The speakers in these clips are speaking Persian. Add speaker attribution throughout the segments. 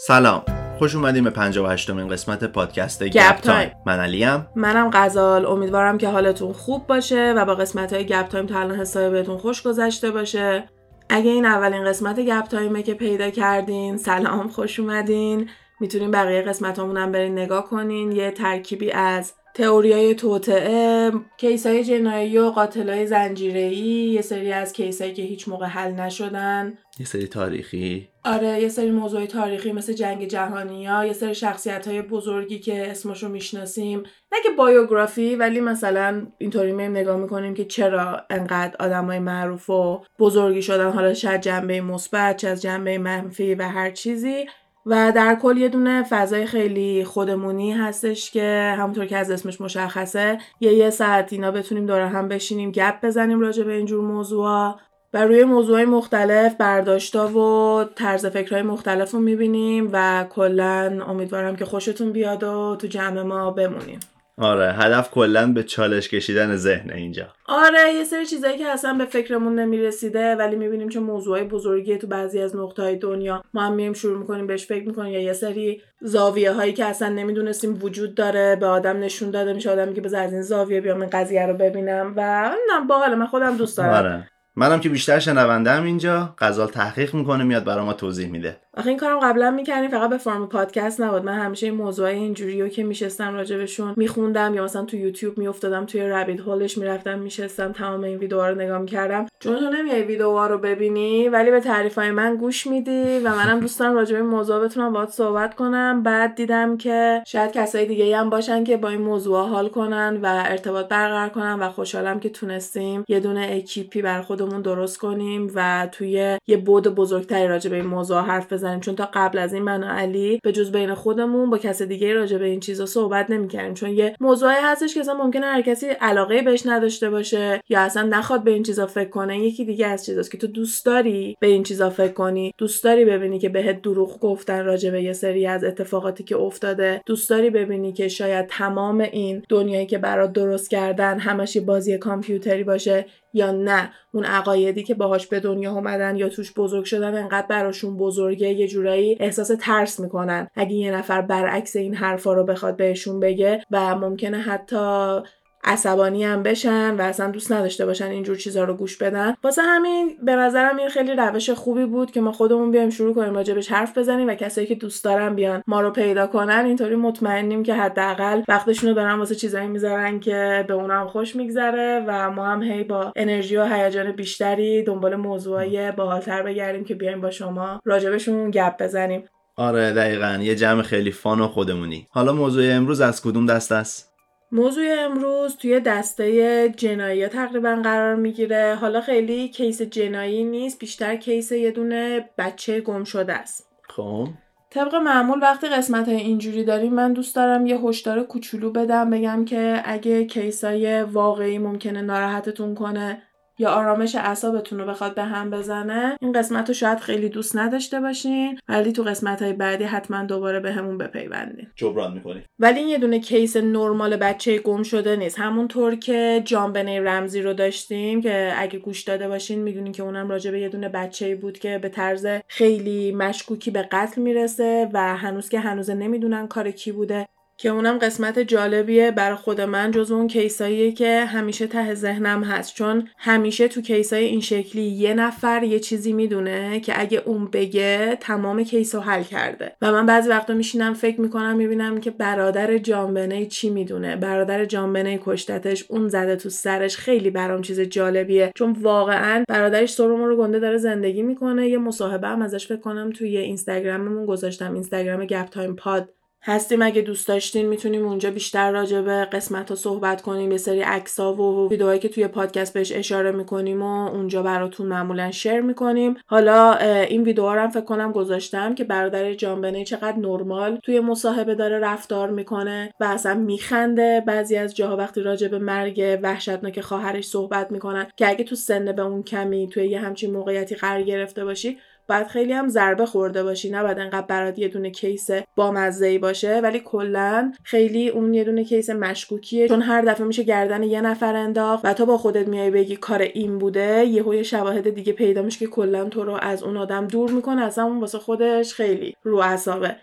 Speaker 1: سلام. خوش اومدین به 58 امین قسمت پادکست گپ تایم. من علیم.
Speaker 2: منم غزال. امیدوارم که حالتون خوب باشه و با قسمت های گپ تایم تا الان حسابی بهتون خوش گذشته باشه. اگه این اولین قسمت گپ تایمه که پیدا کردین سلام خوش اومدین. می‌تونین بقیه قسمت هم برین نگاه کنین. یه ترکیبی از تئوری های توطئه case های جنایی و قاتل های زنجیره‌ای یه سری از case هایی که هیچ موقع حل نشدن.
Speaker 1: یه سری تاریخی.
Speaker 2: آره یه سری موضوع تاریخی مثل جنگ جهانی ها یه سری شخصیت های بزرگی که اسمشو می‌شناسیم. نه که بایوگرافی ولی مثلا اینطوری میم نگاه می‌کنیم که چرا انقدر آدم های معروف و بزرگی شدن. حالا چه جنبه مثبت چه از جنبه منفی و هر چیزی. و در کل یه دونه فضای خیلی خودمونی هستش که همونطور که از اسمش مشخصه یه یه ساعت اینا بتونیم دور هم بشینیم گپ بزنیم راجع به اینجور موضوع و روی موضوعهای مختلف برداشتا و طرز فکرهای مختلف رو می‌بینیم و کلا امیدوارم که خوشتون بیاد و تو جمع ما بمونیم.
Speaker 1: آره هدف کلا به چالش کشیدن ذهن اینجا.
Speaker 2: آره یه سری چیزایی که اصلا به فکرمون نمی‌رسیده ولی می‌بینیم چه موضوعای بزرگیه تو بعضی از نقطه‌های دنیا ما هم میایم شروع می‌کنیم بهش فکر می‌کنیم یا یه سری زاویه هایی که اصلا نمی‌دونستیم وجود داره به آدم نشون داده میشه آدم میگه بذار از این زاویه بیام این قضیه رو ببینم و نه باحال من خودم دوست دارم.
Speaker 1: آره. منم که بیشتر شنوندم اینجا غزال تحقیق می‌کنه میاد برای ما توضیح میده.
Speaker 2: آخه این کارم قبلا می‌کردیم فقط به فرم پادکست نبود. من همیشه این موضوعای اینجوری رو که میشستم راجبشون میخوندم یا مثلا تو یوتیوب میافتادم توی رابیت هولش می‌رفتم میشستم تمام این ویدیوها رو نگاه می‌کردم. چون تو نمیای ویدیوها رو ببینی ولی به تعریف های من گوش میدی و منم دوست دارم راجب این موضوع بتونم باهات صحبت کنم. بعد دیدم که شاید کسای دیگه هم باشن که با این موضوع حال کنن و ارتباط برقرار کنن و خوشحالم که تونستیم یه دونه اکیپی بر خودمون درست کنیم و توی یه بود بزرگتری راجع این موضوع حرف بزنیم. چون تا قبل از این من و علی به جز بین خودمون با کس دیگه راجع به این چیزا صحبت نمی‌کردیم. چون یه موضوعی هستش که اصلا ممکنه هر کسی علاقه بهش نداشته باشه یا اصلا نخواد به این چیزا فکر کنه. یکی دیگه از چیزاست که تو دوست داری به این چیزا فکر کنی. دوست داری ببینی که بهت دروغ گفتن راجع به یه سری از اتفاقاتی که افتاده. دوست داری ببینی که شاید تمام این دنیایی که برات درست کردن همش بازی کامپیوتری باشه. یا نه؟ اون عقایدی که باهاش به دنیا اومدن یا توش بزرگ شدن انقدر براشون بزرگه یه جورایی احساس ترس می‌کنن. اگه یه نفر برعکس این حرفا رو بخواد بهشون بگه و ممکنه حتی عصبانی هم بشن و اصلا دوست نداشته باشن اینجور چیزا رو گوش بدن. واسه همین به نظرم این خیلی روش خوبی بود که ما خودمون بیایم شروع کنیم راجبش حرف بزنیم و کسایی که دوست دارن بیان ما رو پیدا کنن. اینطوری مطمئنیم که حداقل وقتشون رو دارن واسه چیزایی می‌ذارن که به اونا خوش میگذره و ما هم هی با انرژی و هیجان بیشتری دنبال موضوعای باحالتر بگردیم که بیایم با شما راجبشون گپ بزنیم.
Speaker 1: آره دقیقا. یه جمع خیلی فان و خودمونی. حالا موضوع امروز از کدوم دست است؟
Speaker 2: موضوع امروز توی دسته جنایی تقریبا قرار می‌گیره. حالا خیلی کیس جنایی نیست بیشتر کیس یه دونه بچه گم شده است.
Speaker 1: خب.
Speaker 2: طبق معمول وقتی قسمت های اینجوری داریم من دوست دارم یه هشدار کوچولو بدم بگم که اگه کیسای واقعی ممکنه ناراحتتون کنه یا آرامش اعصابتون رو بخواد به هم بزنه این قسمت رو شاید خیلی دوست نداشته باشین ولی تو قسمت های بعدی حتما دوباره به همون بپیوندین.
Speaker 1: جبران می‌کنی.
Speaker 2: ولی این یه دونه کیس نرمال بچه گم شده نیست. همونطور که جانبنه رمزی رو داشتیم که اگه گوش داده باشین می‌دونین که اونم راجع به یه دونه بچه بود که به طرز خیلی مشکوکی به قتل می‌رسه و هنوز که هنوز نمی‌دونن کار کی بوده. که اونم قسمت جالبیه برای خود من جز اون کیساییه که همیشه ته ذهنم هست. چون همیشه تو کیسای این شکلی یه نفر یه چیزی می‌دونه که اگه اون بگه تمام کیس رو حل کرده. و من بعضی وقتا میشینم فکر می‌کنم می‌بینم که برادر جانبنه چی می‌دونه. برادر جانبنه کشتتش اون زده تو سرش. خیلی برام چیز جالبیه. چون واقعا برادرش سرمو رو گنده داره زندگی می‌کنه. یه مصاحبه هم ازش فکر کنم توی اینستاگراممون گذاشتم. اینستاگرام گپ تایم پاد. هستیم. اگه دوست داشتین می‌تونیم اونجا بیشتر راجع به قسمت ها صحبت کنیم. یه سری عکس‌ها و ویدیوهایی که توی پادکست بهش اشاره می‌کنیم و اونجا براتون معمولا شیر می‌کنیم. حالا این ویدیوها رو هم فکر کنم گذاشتم که برادر جانبنه چقدر نرمال توی مصاحبه داره رفتار می‌کنه و اصلا میخنده. بعضی از جاها وقتی راجع به مرگ وحشتناک خواهرش صحبت می‌کنن که اگه تو سن به اون کمی توی یه همچین موقعیتی قرار گرفته باشی بعد خیلی هم ضربه خورده باشی. نه بعد انقدر برات یه دونه case با ای باشه ولی کلا خیلی اون یه دونه case مشکوکیه. چون هر دفعه میشه گردن یه نفر انداخت و تا با خودت میای بگی کار این بوده یهو شواهد دیگه پیدا میشه که کلا تو رو از اون آدم دور می‌کنه. اصلا اون واسه خودش خیلی رو اعصابه.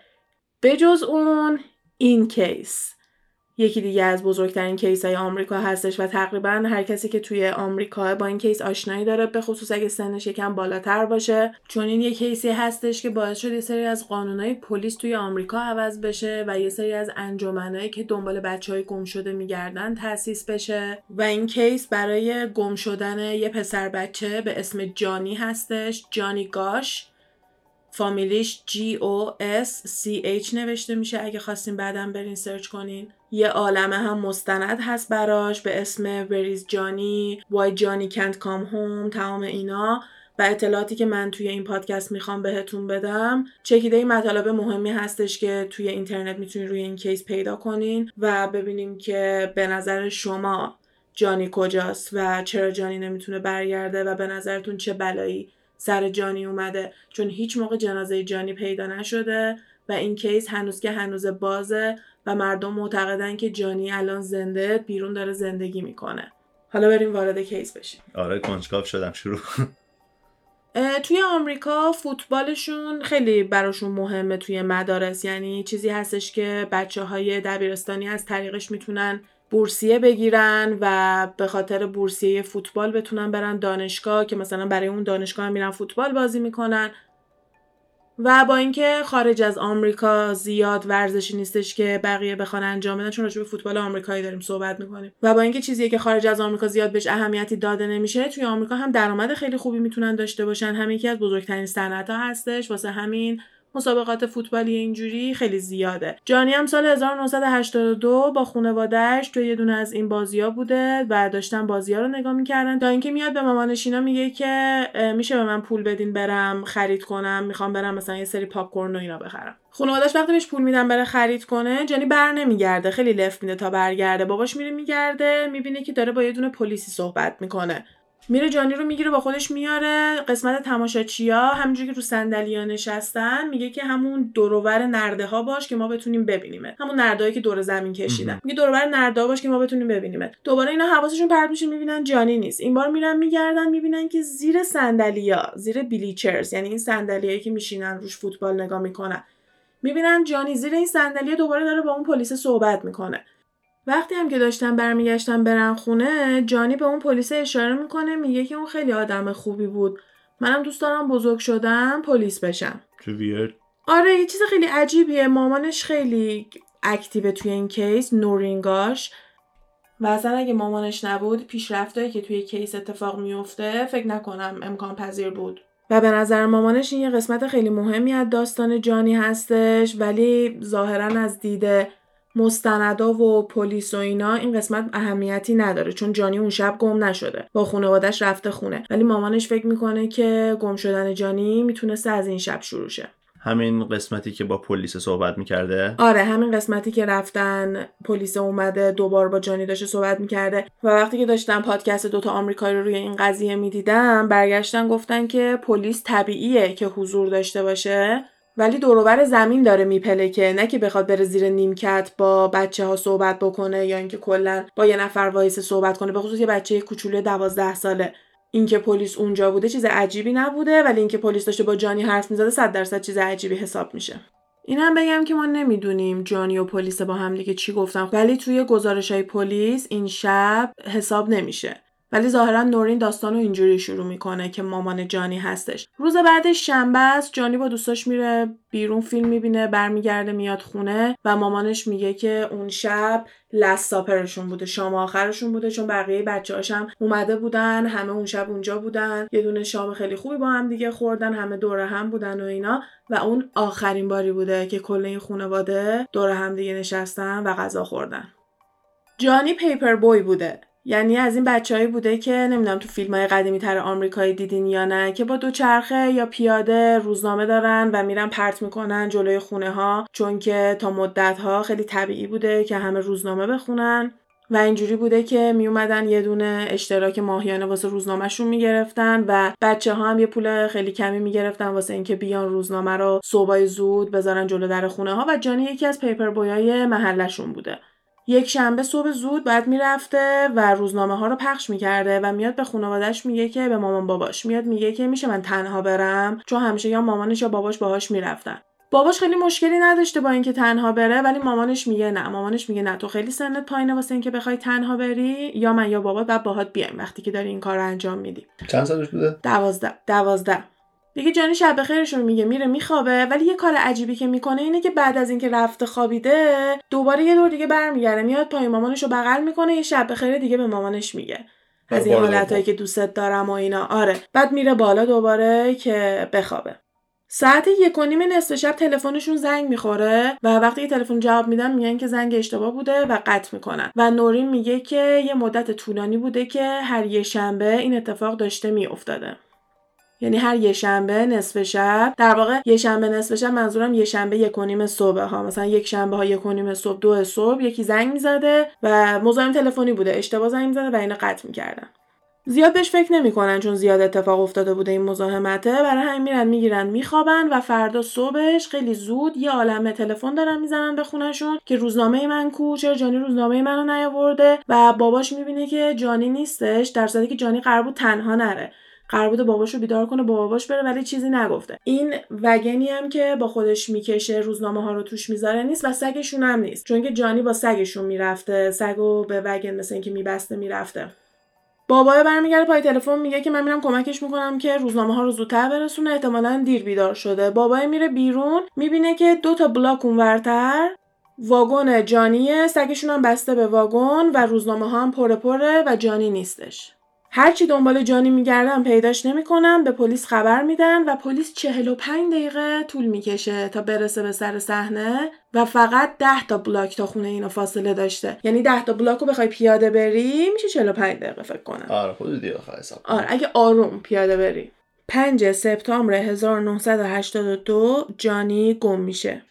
Speaker 2: بجز اون این case. یکی دیگه از بزرگترین case های آمریکا هستش و تقریبا هر کسی که توی آمریکا با این case آشنایی داره به خصوص اگه سنش یکم بالاتر باشه چون این یه case ی هستش که باعث شد یه سری از قانونهای پلیس توی آمریکا عوض بشه و یه سری از انجمنایی که دنبال بچه های گم شده میگردن تاسیس بشه. و این case برای گم شدن یه پسر بچه به اسم جانی هستش جانی گاش. فامیلیش G O S C H نوشته میشه. اگه خواستین بعدم برین سرچ کنین. یه عالمه هم مستند هست براش. به اسم بریز جانی Why جانی Can't Come Home? تمام اینا. و اطلاعاتی که من توی این پادکست می‌خوام بهتون بدم. چکیده این مطالب مهمی هستش که توی اینترنت می‌تونین روی این کیس پیدا کنین و ببینیم که به نظر شما جانی کجاست و چرا جانی نمی‌تونه برگرده و به نظرتون چه بلایی سر جانی اومده چون هیچ موقع جنازه جانی پیدا نشده و این کیس هنوز که هنوز بازه و مردم معتقدن که جانی الان زنده بیرون داره زندگی می‌کنه. حالا بریم وارد کیس بشیم.
Speaker 1: آره کنجکاو شدم شروع
Speaker 2: توی آمریکا فوتبالشون خیلی براشون مهمه توی مدارس. یعنی چیزی هستش که بچه های دبیرستانی از طریقش می‌تونن بورسیه بگیرن و به خاطر بورسیه فوتبال بتونن برن دانشگاه که مثلا برای اون دانشگاه هم میرن فوتبال بازی می‌کنن. و با اینکه خارج از آمریکا زیاد ورزشی نیستش که بقیه بخوان انجام بدن چون راجع به فوتبال آمریکایی داریم صحبت می‌کنیم. و با اینکه چیزیه که خارج از آمریکا زیاد بهش اهمیتی داده نمیشه توی آمریکا هم درآمد خیلی خوبی می‌تونن داشته باشن. همین یکی از بزرگترین صنعت‌ها هستش واسه همین مسابقات فوتبالی اینجوری خیلی زیاده. جانی هم سال 1982 با خانوادهش توی یه دونه از این بازیا بوده و داشتن بازیا رو نگاه می‌کردن. تا اینکه میاد به مامانش اینا میگه که میشه به من پول بدین برم خرید کنم می‌خوام برم مثلا یه سری پاپ کورن و اینا بخرم. خانواده‌اش وقتی بهش پول میدن بره خرید کنه جانی بر نمیگرده خیلی لفت میده تا برگرده. باباش میره میگرده می‌بینه که داره با یه دونه پلیسی صحبت می‌کنه. میره جانی رو می‌گیره با خودش میاره. قسمت تماشاچیا همینجوری که رو صندلیا نشستن. میگه که همون دورور نرده ها باش که ما بتونیم ببینیم همون نردهایی که دور زمین کشیدن. میگه دورور نرده باش که ما بتونیم ببینیم دوباره اینا حواسشون پرت میشه می‌بینن جانی نیست. این بار میرن میگردن می‌بینن که زیر صندلیا زیر بلیچرز یعنی این صندلیایی که میشینن روش فوتبال نگاه می‌کنن. می‌بینن جانی زیر این صندلی دوباره داره با اون پلیس صحبت می‌کنه. وقتی هم که داشتن برمیگشتن برن خونه جانی به اون پلیس اشاره می‌کنه میگه که اون خیلی آدم خوبی بود. منم دوست دارم بزرگ شدم پلیس بشم. آره یه چیز خیلی عجیبیه. مامانش خیلی active توی این case نورین گاش. و اصلا اگه مامانش نبود پیشرفتهایی که توی case اتفاق میفته فکر نکنم امکان پذیر بود. و به نظر مامانش این یه قسمت خیلی مهمی از داستان جانی هستش ولی ظاهرا از دیده مستندا و پلیس و اینا این قسمت اهمیتی نداره چون جانی اون شب گم نشده. با خانوادش رفته خونه. ولی مامانش فکر می‌کنه که گم شدن جانی می‌تونسته از این شب شروع شه.
Speaker 1: همین قسمتی که با پلیس صحبت می‌کرده؟
Speaker 2: آره همین قسمتی که رفتن پلیس اومده دوبار با جانی داشته صحبت می‌کرده. و وقتی که داشتم پادکست دوتا آمریکایی رو روی این قضیه می‌دیدم برگشتن گفتن که پلیس طبیعیه که حضور داشته باشه. ولی دوروبر زمین داره میپلکه نه که بخواد بره زیر نیمکت با بچه ها صحبت بکنه یا اینکه کلا با یه نفر وایسه صحبت کنه به خصوص یه بچه کوچولو دوازده ساله. اینکه پلیس اونجا بوده چیز عجیبی نبوده ولی اینکه پلیس داشته با جانی حرف می‌زده صد درصد چیز عجیبی حساب میشه. این هم بگم که ما نمی‌دونیم جانی و پلیس با هم دیگه چی گفتن. ولی توی گزارش های پلیس این شب حساب نمیشه. ولی ظاهرا نورین داستان رو اینجوری شروع می‌کنه که مامان جانی هستش. روز بعدش شنبه است جانی با دوستاش میره بیرون فیلم می‌بینه برمیگرده میاد خونه و مامانش میگه که اون شب لستاپرشون بوده شام آخرشون بوده چون بقیه بچه هاشم اومده بودن همه اون شب اونجا بودن. یه دونه شام خیلی خوبی با هم دیگه خوردن همه دور هم بودن و اینا. و اون آخرین باری بوده که کل این خانواده دور هم دیگه نشستن و غذا خوردن. جانی پیپر بوی بوده. یعنی از این بچههایی بوده که نمی‌دونم تو فیلم های قدیمی تر آمریکایی دیدین یا نه که با دو چرخه یا پیاده روزنامه دارن و میرن پرت می‌کنن جلوی خونه ها چون که تا مدت ها خیلی طبیعی بوده که همه روزنامه بخونن. و اینجوری بوده که می اومدن یه دونه اشتراک ماهیانه واسه روزنامهشون می‌گرفتن و بچه ها هم یه پول خیلی کمی می‌گرفتن واسه اینکه بیان روزنامه رو صبح زود بذارن جلو در خونه ها و جانی یکی از پیپر بویای محلشون بوده. یک شنبه صبح زود بعد می‌رفته و روزنامه ها رو پخش می‌کرده و میاد به خانوادهش میگه که به مامان باباش. میاد میگه که میشه من تنها برم چون همیشه یا مامانش یا باباش باهاش می‌رفتن. باباش خیلی مشکلی نداشته با اینکه تنها بره ولی مامانش میگه نه. مامانش میگه نه تو خیلی سنت پایینه واسه اینکه بخوای تنها بری یا من یا بابات بعد باهات بیایم. وقتی که داری این کار رو انجام میدی.
Speaker 1: چند سالش بوده؟
Speaker 2: دوازده. دوازده. دیگه جانی شب خیرش رو میگه میره میخوابه ولی یه کار عجیبی که می‌کنه اینه که بعد از اینکه رفته خوابیده دوباره یه دور دیگه برمیگرده میاد پای مامانش رو بغل می‌کنه یه شب خیر دیگه به مامانش میگه. از این حالتهایی که دوستت دارم و اینا. آره بعد میره بالا دوباره که بخوابه. ساعت یک و نیم نصف شب تلفنشون زنگ می‌خوره و وقتی تلفن جواب میدن میگن که زنگ اشتباه بوده و قطع می‌کنن. و نورین میگه که یه مدت طولانی بوده که هر یه شنبه این اتفاق داشته میافتاده. یعنی هر یه شنبه نصف شب. در واقع یه شنبه نصف شب منظورم یه شنبه یک و صبح ها. مثلا یک شنبه ها یک و صبح دو صبح یکی زنگ می‌زده و مزاحم تلفنی بوده. اشتباه زنگ می‌زده و اینو قطع می‌کردن. زیاد بهش فکر نمی‌کنن چون زیاد اتفاق افتاده بوده این مزاحمته. برای همین میرن می‌گیرن میخوابن و فردا صبحش خیلی زود یه عالمه تلفن دارن می‌زنن به خونشون که روزنامه من کو چرا جانی روزنامه منو نیاورده؟ و باباش می‌بینه که جانی نیستش در صورتی که جانی قرار بود تنها نره. قرار بوده باباش رو بیدار کنه با باباش بره ولی چیزی نگفته. این وگنی هم که با خودش می‌کشه روزنامه ها رو توش می‌ذاره نیست و سگشون هم نیست. چون که جانی با سگشون می‌رفته سگو به وگن مثل اینکه میبسته می‌رفته. بابا برمیگرده پای تلفن میگه که من میرم کمکش می‌کنم که روزنامه ها رو زودتر برسونه. احتمالا دیر بیدار شده. بابا میره بیرون می‌بینه که دو تا بلاک اونورتر. واگن جانیه سگشون هم بسته به واگن و روزنامه ها هم پره پره و جانی نیستش. هرچی دنبال جانی میگردم پیداش نمی‌کنم به پلیس خبر میدن و پلیس 45 دقیقه طول می‌کشه تا برسه به سر صحنه و فقط 10 تا بلاک تا خونه اینو فاصله داشته. یعنی 10 تا بلاک رو بخوای پیاده بری میشه 45 دقیقه فکر کنم.
Speaker 1: آره حدودی حساب
Speaker 2: آره اگه آروم پیاده بری. 5 سپتامبر 1982 جانی گم میشه.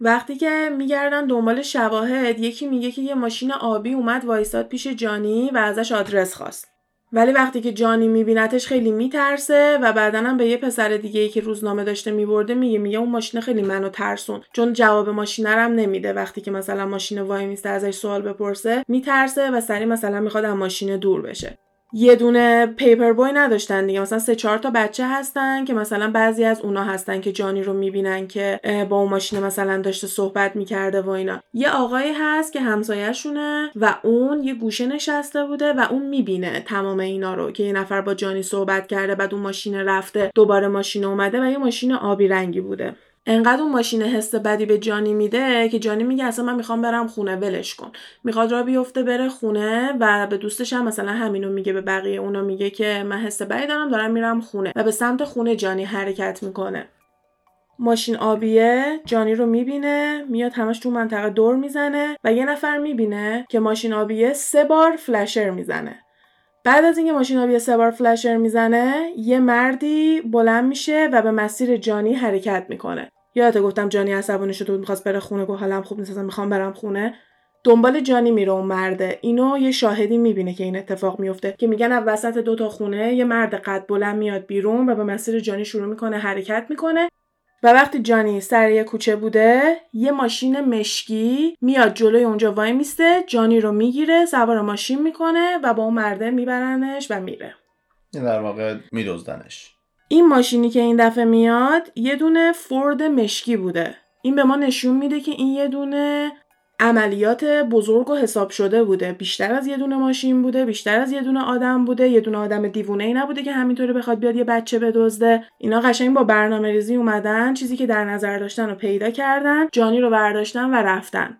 Speaker 2: وقتی که میگردن دنبال شواهد یکی میگه که یه ماشین آبی اومد وایساد پیش جانی و ازش آدرس خواست. ولی وقتی که جانی میبینتش خیلی میترسه و بعدا هم به یه پسر دیگه ای که روزنامه داشته میبرده میگه میگه اون ماشین خیلی منو ترسون. چون جواب ماشین هم نمیده وقتی که مثلا ماشین وای میسته ازش سوال بپرسه میترسه و سری مثلا می‌خواد از ماشین دور بشه. یه دونه پیپر بوی نداشتن دیگه. مثلا سه چهار تا بچه هستن که مثلا بعضی از اونا هستن که جانی رو می‌بینن که با اون ماشین مثلا داشته صحبت می‌کرده و اینا. یه آقایی هست که همسایهشونه و اون یه گوشه نشسته بوده و اون می‌بینه تمام اینا رو که یه نفر با جانی صحبت کرده بعد اون ماشین رفته دوباره ماشین اومده و یه ماشین آبی رنگی بوده. انقدر اون ماشین حس بدی به جانی میده که جانی میگه اصلا من می‌خوام برم خونه ولش کن. می‌خواد را بیفته بره خونه و به دوستش هم مثلا همینو میگه به بقیه اونا میگه که من حس بدی دارم دارم میرم خونه و به سمت خونه جانی حرکت می‌کنه. ماشین آبیه جانی رو می‌بینه میاد همش تو منطقه دور می‌زنه و یه نفر می‌بینه که ماشین آبیه سه بار فلشر می‌زنه. بعد از اینکه ماشین آبیه سه بار فلشر می‌زنه یه مردی بلند میشه و به مسیر جانی حرکت می‌کنه. یادت گفتم جانی عصبانی شده بود می‌خواست بره خونه گفت حالم خوب نیست می‌خوام برم خونه. دنبال جانی میره اون مرده. اینو یه شاهدی می‌بینه که این اتفاق میفته که میگن از وسط دو تا خونه یه مرد قد بلند میاد بیرون و به مسیر جانی شروع می‌کنه حرکت می‌کنه. و وقتی جانی سر یه کوچه بوده یه ماشین مشکی میاد جلوی اونجا وای میسته جانی رو می‌گیره سوار ماشین می‌کنه و با اون مرده میبرنش و میره.
Speaker 1: در واقع میدزدنش.
Speaker 2: این ماشینی که این دفعه میاد یه دونه فورد مشکی بوده. این به ما نشون میده که این یه دونه عملیات بزرگ و حساب شده بوده. بیشتر از یه دونه ماشین بوده بیشتر از یه دونه آدم بوده. یه دونه آدم دیوونه ای نبوده که همینطوری بخواد بیاد یه بچه بدزده. اینا قشنگ با برنامه ریزی اومدن چیزی که در نظر داشتن رو پیدا کردن جانی رو برداشتن و رفتن.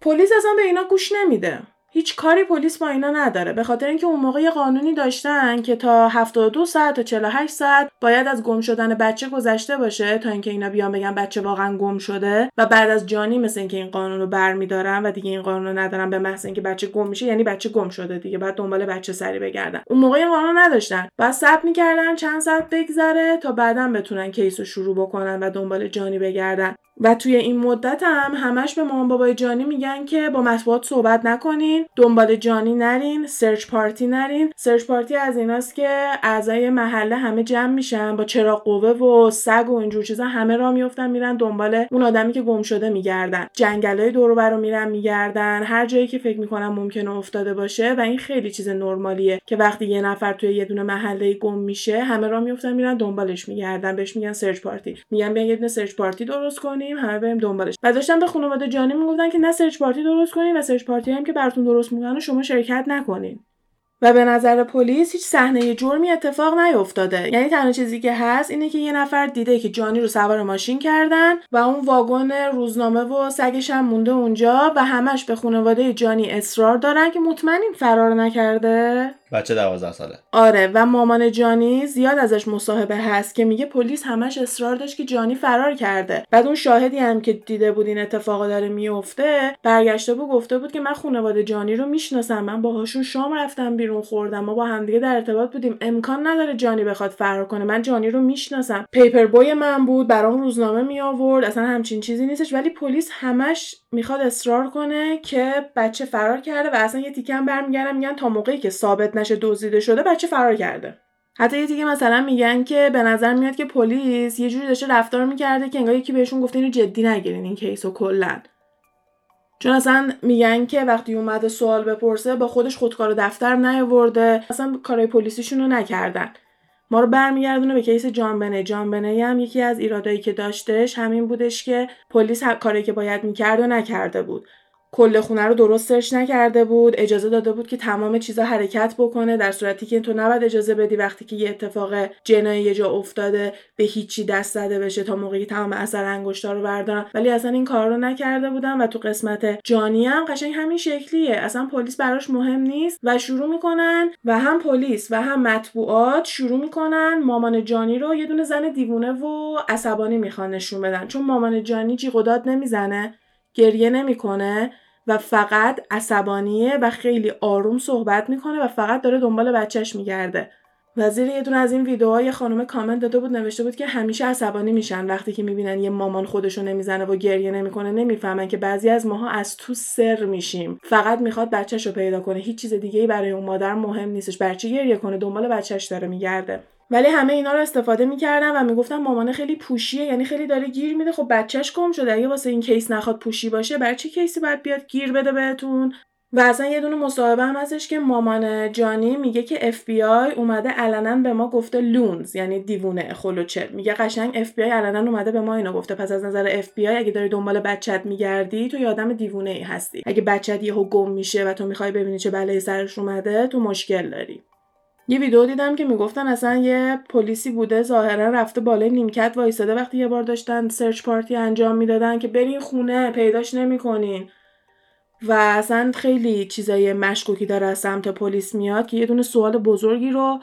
Speaker 2: پلیس اصلا به اینا گوش نمیده. هیچ کاری پلیس با اینا نداره. به خاطر اینکه اون موقع یه قانونی داشتن که تا 72 ساعت تا 48 ساعت باید از گم شدن بچه گذشته باشه تا اینکه اینا بیان بگن بچه واقعا گم شده و بعد از جانی مثل اینکه این قانون رو برمیدارن و دیگه این قانون رو ندارن به محض اینکه بچه گم میشه یعنی بچه گم شده دیگه بعد دنبال بچه سری بگردن. اون موقع قانون نداشتن. باید صبر می‌کردن چند ساعت بگذره تا بعدا بتونن case رو شروع بکنن و دنبال جانی بگردن. و توی این مدت هم همش به مامان بابای جانی میگن که با مطبوعات صحبت نکنین دنبال جانی نرین search party نرین. search party از ایناست که اعضای محله همه جمع میشن با چراغ قوه و سگ و اینجور چیزا همه را میفتن میرن دنبال اون آدمی که گم شده میگردن. جنگلای دور رو میرن میگردن. هر جایی که فکر می‌کنن ممکنه افتاده باشه و این خیلی چیز نرمالیه که وقتی یه نفر توی یه دونه محله گم میشه همه را میفتن میرن دنبالش میگردن. بهش میگن search party. میگن بیا یه دونه search party درست کنیم همه بریم دنبالش. و داشتن به خانواده جانی می‌گفتن که نه search party درست کنین و search party هم که براتون درست می‌کنن شما شرکت نکنین. و به نظر پلیس هیچ صحنه جرمی اتفاق نیفتاده. یعنی تنها چیزی که هست اینه که یه نفر دیده که جانی رو سوار ماشین کردن و اون واگن روزنامه و سگش هم مونده اونجا و همش به خانواده جانی اصرار دارن که مطمئن فرار نکرده.
Speaker 1: بچه دوازده ساله.
Speaker 2: آره و مامان جانی زیاد ازش مصاحبه هست که میگه پلیس همش اصرار داشت که جانی فرار کرده. بعد اون شاهدی هم که دیده بود این اتفاق داره میفته برگشته بود گفته بود که من خانواده جانی رو می‌شناسم. من باهاشون شام رفتم بیرون خوردم. ما با همدیگه در ارتباط بودیم. امکان نداره جانی بخواد فرار کنه. من جانی رو می‌شناسم. پیپر بوی من بود برام روزنامه می آورد اصلا همچین چیزی نیستش. ولی پلیس همش می‌خواد اصرار کنه که بچه فرار کرده و اصلا یه تیکه هم برمیگردن میگن تا موقعی که ثابت نشه دزدیده شده بچه فرار کرده. حتی یه تیکه مثلا میگن که به نظر میاد که پلیس یه جوری داشته رفتار می‌کرده که انگار یکی بهشون گفته اینو جدی نگیرین این کیسو کلا. چون اصلا میگن که وقتی اومده سوال بپرسه با خودش خودکار دفتر نیاورده اصلا کارای پلیسیشون رو نکردن. ما رو برمیگردونه به case جان‌بنه جان‌بنه هم یکی از ایرادایی که داشتش همین بودش که پلیس کاری که باید می‌کرد و نکرده بود. کل خونه رو درست search نکرده بود اجازه داده بود که تمام چیزا حرکت بکنه در صورتی که تو نباید اجازه بدی وقتی که یه اتفاق جنایی جایی افتاده به هیچی دست زده بشه تا موقعی که تمام اثر انگشتا رو بردارن. ولی اصلا این کار رو نکرده بودن و تو قسمت جانی هم قشنگ همین شکلیه. اصلا پلیس براش مهم نیست و شروع می‌کنن و هم پلیس و هم مطبوعات شروع می‌کنن مامان جانی رو یه دونه زن دیوونه و عصبانی می‌خوان نشون بدن. چون مامان جانی جیغ نمی‌زنه گریه نمی‌کنه. و فقط عصبانیه و خیلی آروم صحبت می‌کنه و فقط داره دنبال بچهش میگرده. و زیر یه دونه از این ویدیوهای خانم کامنت داده بود نوشته بود که همیشه عصبانی میشن. وقتی که می‌بینن یه مامان خودشو نمی‌زنه و گریه نمی‌کنه نمی‌فهمن که بعضی از ماها از تو سر میشیم. فقط می‌خواد بچهش رو پیدا کنه. هیچ چیز دیگه ای برای اون مادر مهم نیستش. بچه گریه کنه دنبال بچهش داره میگرده. ولی همه اینا رو استفاده می‌کردن و می‌گفتن مامانه خیلی پوشیه یعنی خیلی داره گیر میده. خب بچهش گم شده. اگه واسه این کیس نخواد پوشی باشه برای چه کیسی باید بیاد گیر بده بهتون؟ و اصلا یه دونه مصاحبه هم هستش که مامان جانی میگه که اف بی آی اومده علنا به ما گفته loons یعنی دیوونه خلوچه میگه قشنگ اف بی آی علنا اومده به ما اینو گفته. پس از نظر اف بی آی اگه داری دنبال بچت میگردی تو یه آدم دیوونه ای هستی. اگه بچت یهو گم میشه و تو می‌خوای ببینی چه بلایی سرش اومده تو مشکل داری. یه ویدیو دیدم که می‌گفتن اصلا یه پلیسی بوده ظاهرا رفته بالای نیمکت وایساده وقتی یه بار داشتن search party انجام می‌دادن که برین خونه پیداش نمی‌کنین. و اصلا خیلی چیزای مشکوکی داره از سمت پلیس میاد که یه دونه سوال بزرگی رو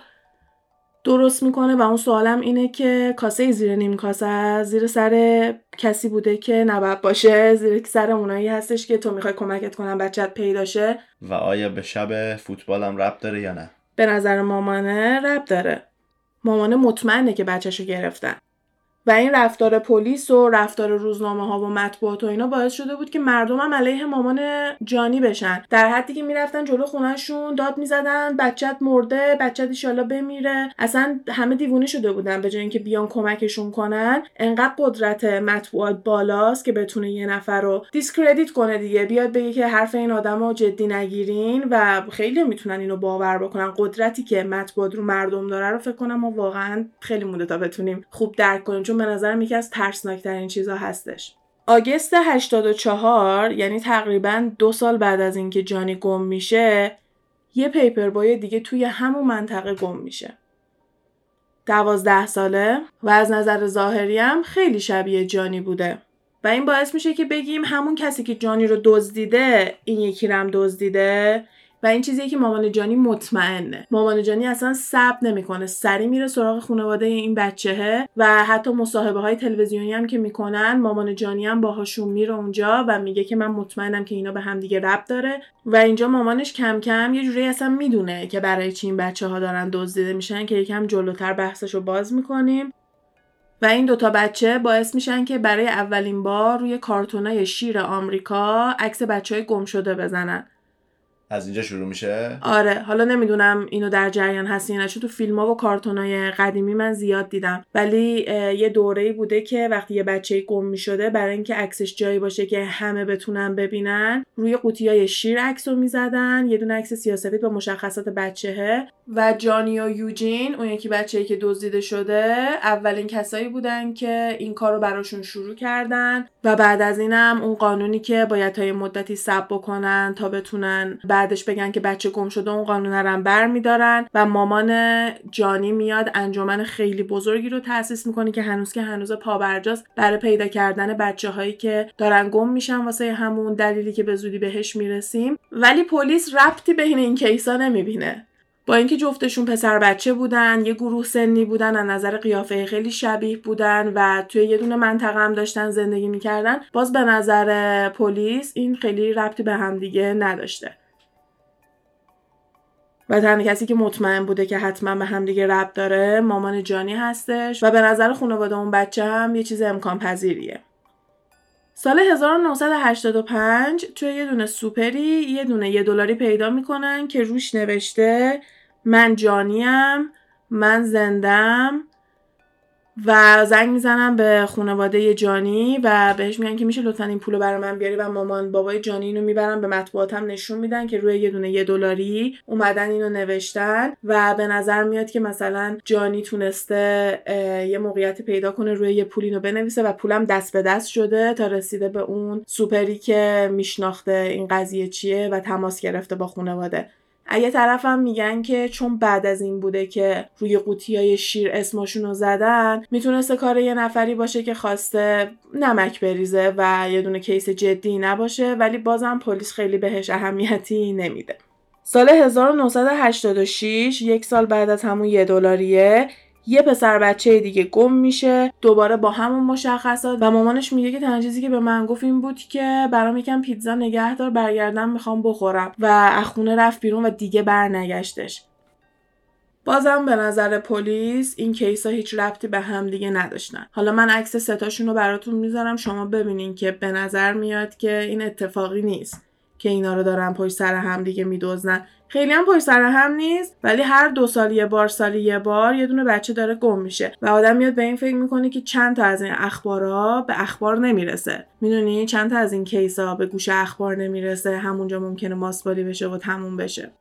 Speaker 2: درست می‌کنه و اون سوالم اینه که کاسه زیر نیم کاسه زیر سر کسی بوده که نباید باشه؟ زیر سر اونایی هستش که تو می‌خوای کمکت کنم بچت پیداشه
Speaker 1: و آیا به شب فوتبالم ربط داره یا نه؟
Speaker 2: به نظر مامانه رب داره. مامانه مطمئنه که بچهشو گرفتن. و این رفتار پلیس و رفتار روزنامه ها و مطبوعات و اینا باعث شده بود که مردم هم علیه مامان جانی بشن. در حدی که می‌رفتن جلو خونهشون داد می‌زدن بچت مرده بچت ایشالا بمیره. اصلا همه دیوونه شده بودن به جای اینکه بیان کمکشون کنن. انقدر قدرت مطبوعات بالاست که بتونه یه نفر رو discredit کنه دیگه. بیاد بگه که حرف این آدم رو جدی نگیرین و خیلی می‌تونن اینو باور بکنن. قدرتی که مطبوعات رو مردم داره رو فکر کنم ما واقعا خیلی مونده تا بتونیم خوب درک کنیم. چون به نظرم یکی از ترسناکترین چیزا هستش. آگست 84 یعنی تقریبا دو سال بعد از اینکه جانی گم میشه یه پیپر بای دیگه توی همون منطقه گم میشه. دوازده ساله و از نظر ظاهری هم خیلی شبیه جانی بوده. و این باعث میشه که بگیم همون کسی که جانی رو دزدیده این یکی رم دزدیده. و این چیزیه که مامان جانی مطمئنه. مامان جانی اصلا صبر نمی‌کنه. سری میره سراغ خانواده این بچهه و حتی مصاحبه های تلویزیونی هم که می‌کنن مامان جانی هم باهاشون میره اونجا و میگه که من مطمئنم که اینا به هم دیگه ربط داره. و اینجا مامانش کم کم یه جوری اصلا می‌دونه که برای چی این بچه ها دارن دزدیده میشن که یکم جلوتر بحثش رو باز می‌کنیم. و این دوتا بچه باعث میشن که برای اولین بار روی کارتونای شیر آمریکا عکس بچه های گم شده بزنن.
Speaker 1: از اینجا شروع میشه؟
Speaker 2: آره حالا نمی‌دونم اینو در جریان هستی نه چون تو فیلم ها و کارتونای قدیمی من زیاد دیدم. ولی یه دوره بوده که وقتی یه بچه گم می‌شده برای اینکه عکسش جایی باشه که همه بتونن ببینن روی قوطی های شیر عکس رو می‌زدن یه دونه عکس سیاسفید با مشخصات بچهه. و جانی و یوجین اون یکی بچه‌ای که دزدیده شده اولین کسایی بودن که این کار رو براشون شروع کردن. و بعد از اینم اون قانونی که باید تا مدتی سب بکنن تا بتونن بعدش بگن که بچه گم شده اون قانون رو بر میدارن و مامان جانی میاد انجمن خیلی بزرگی رو تأسیس می‌کنه که هنوز که هنوز پابرجاست برای پیدا کردن بچه هایی که دارن گم میشن واسه همون دلیلی که به زودی بهش می‌رسیم. ولی پلیس ربطی بین این کیسا نمی‌بینه. با اینکه جفتشون پسر بچه بودن یه گروه سنی بودن از نظر قیافه خیلی شبیه بودن و توی یه دونه منطقه هم داشتن زندگی می‌کردن باز به نظر پلیس این خیلی ربطی به هم دیگه نداشته. و تنها کسی که مطمئن بوده که حتما به هم دیگه ربط داره مامان جانی هستش و به نظر خانواده اون بچه هم یه چیز امکان پذیریه. سال 1985 توی یه دونه سوپری یه دونه یه دلاری پیدا می‌کنن که روش نوشته من جانیم من زندم و زنگ می‌زنم به خانواده جانی و بهش میگن که میشه لطفا این پولو برای من بیاری و مامان بابای جانی اینو می‌برن به مطبوعاتم نشون میدن که روی یه دونه یه دلاری اومدن اینو نوشتن و به نظر میاد که مثلا جانی تونسته یه موقعیت پیدا کنه روی یه پول اینو بنویسه و پولم دست به دست شده تا رسیده به اون سوپری که میشناخته این قضیه چیه و تماس گرفته با خانواده. اگه طرفم میگن که چون بعد از این بوده که روی قوطی های شیر اسمشون رو زدن می‌تونسته کار یه نفری باشه که خواسته نمک بریزه و یه دونه کیس جدی نباشه ولی بازم پلیس خیلی بهش اهمیتی نمیده. سال 1986 یک سال بعد از همون یه دلاریه یه پسر بچه دیگه گم میشه دوباره با همون مشخصات. و مامانش میگه که تنها چیزی که به من گفت این بود که برام یکم پیتزا نگه دار برگردم می‌خوام بخورم. و از خونه رفت بیرون و دیگه برنگشتش. بازم به نظر پلیس این کیس هیچ ربطی به هم دیگه نداشتن. حالا من عکس ستاشون رو براتون می‌ذارم شما ببینین که به نظر میاد که این اتفاقی نیست که اینا رو دارن پشت سر هم دیگه میدوزنن خیلی هم پشت سر هم نیست ولی هر دو سال یه بار سالی یه بار یه دونه بچه داره گم میشه و آدم میاد به این فکر می‌کنه که چند تا از این اخبارا به اخبار نمی‌رسه. می‌دونی؟ چند تا از این کیسا به گوش اخبار نمی‌رسه. همونجا ممکنه ماسپالی بشه و تموم بشه.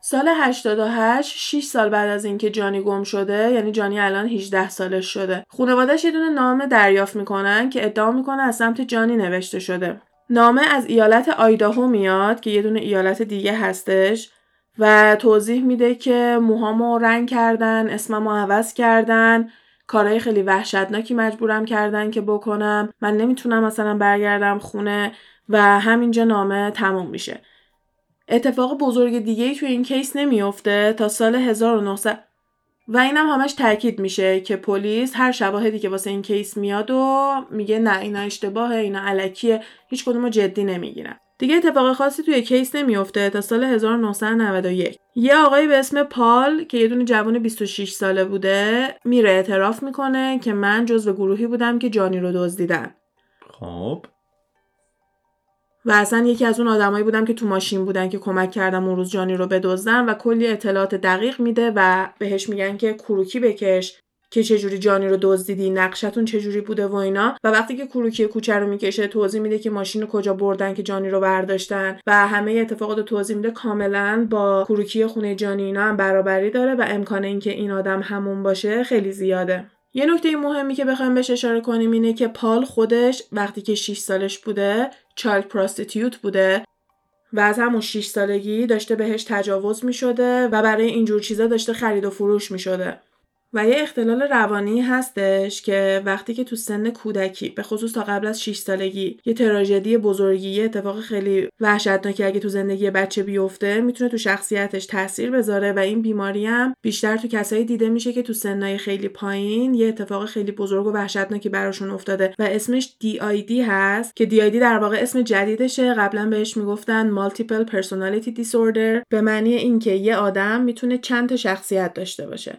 Speaker 2: سال 88 6 سال بعد از اینکه جانی گم شده یعنی جانی الان 18 سالش شده. خانواده‌اش یه دونه نامه دریافت می‌کنن که ادعا می‌کنه از سمت جانی نوشته شده. نامه از ایالت آیداهو میاد که یه دونه ایالت دیگه هستش و توضیح میده که موهامو رنگ کردن اسممو عوض کردن کارهای خیلی وحشتناکی مجبورم کردن که بکنم. من نمی‌تونم مثلا برگردم خونه و همینجا نامه تموم میشه. اتفاق بزرگ دیگه ای توی این case نمیافته تا سال 1900 و اینم همش تاکید میشه که پلیس هر شواهدی که واسه این case میاد و میگه نه اینا اشتباهه اینا علکیه هیچ کدوم جدی نمی‌گیرن. دیگه اتفاق خاصی توی case نمیافته تا سال 1991 یه آقایی به اسم پال که یه دونه جوان 26 ساله بوده میره اعتراف می‌کنه که من جزو گروهی بودم که جانی رو دزدیدن.
Speaker 1: خب.
Speaker 2: و اصلا یکی از اون آدمایی بودم که تو ماشین بودن که کمک کردم اون روز جانی رو بدزدن و کلی اطلاعات دقیق میده و بهش میگن که کروکی بکش که چجوری جانی رو دزدیدی نقشتون چجوری بوده و اینا. و وقتی که کروکی کوچه رو می‌کشه توضیح میده که ماشین رو کجا بردن که جانی رو برداشتن. و همه اتفاقات رو توضیح میده کاملا با کروکی خونه جانی اینا هم برابری داره و امکان اینکه این آدم همون باشه خیلی زیاده. یه نکته مهمی که بخوایم بهش اشاره کنیم اینه که پال خودش وقتی که 6 سالش بوده چایلد پراستیتیوت بوده و از همون 6 سالگی داشته بهش تجاوز می شده و برای اینجور چیزا داشته خرید و فروش می شده. و یه اختلال روانی هستش که وقتی که تو سن کودکی به خصوص تا قبل از 6 سالگی یه تراژدی بزرگی یه اتفاق خیلی وحشتناکی اگه تو زندگی بچه بیفته می‌تونه تو شخصیتش تاثیر بذاره و این بیماری هم بیشتر تو کسایی دیده میشه که تو سنای خیلی پایین یه اتفاق خیلی بزرگ و وحشتناکی براشون افتاده و اسمش DID هست که DID در واقع اسم جدیدشه. قبلا بهش می‌گفتن Multiple Personality Disorder به معنی اینکه یه آدم می‌تونه چند تا شخصیت داشته باشه.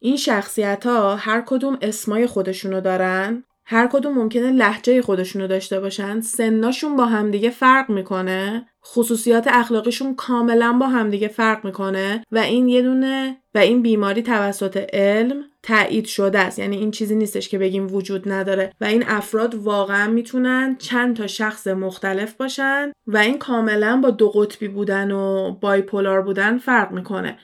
Speaker 2: این شخصیت ها هر کدوم اسمای خودشونو دارن؟ هر کدوم ممکنه لحجه خودشونو داشته باشن؟ سناشون با همدیگه فرق می‌کنه؟ خصوصیات اخلاقیشون کاملا با همدیگه فرق می‌کنه؟ و این یه دونه و این بیماری توسط علم تایید شده است. یعنی این چیزی نیستش که بگیم وجود نداره. و این افراد واقعا می‌تونن چند تا شخص مختلف باشن و این کاملا با دو قطبی بودن و بایپولار بودن فرق می‌کنه.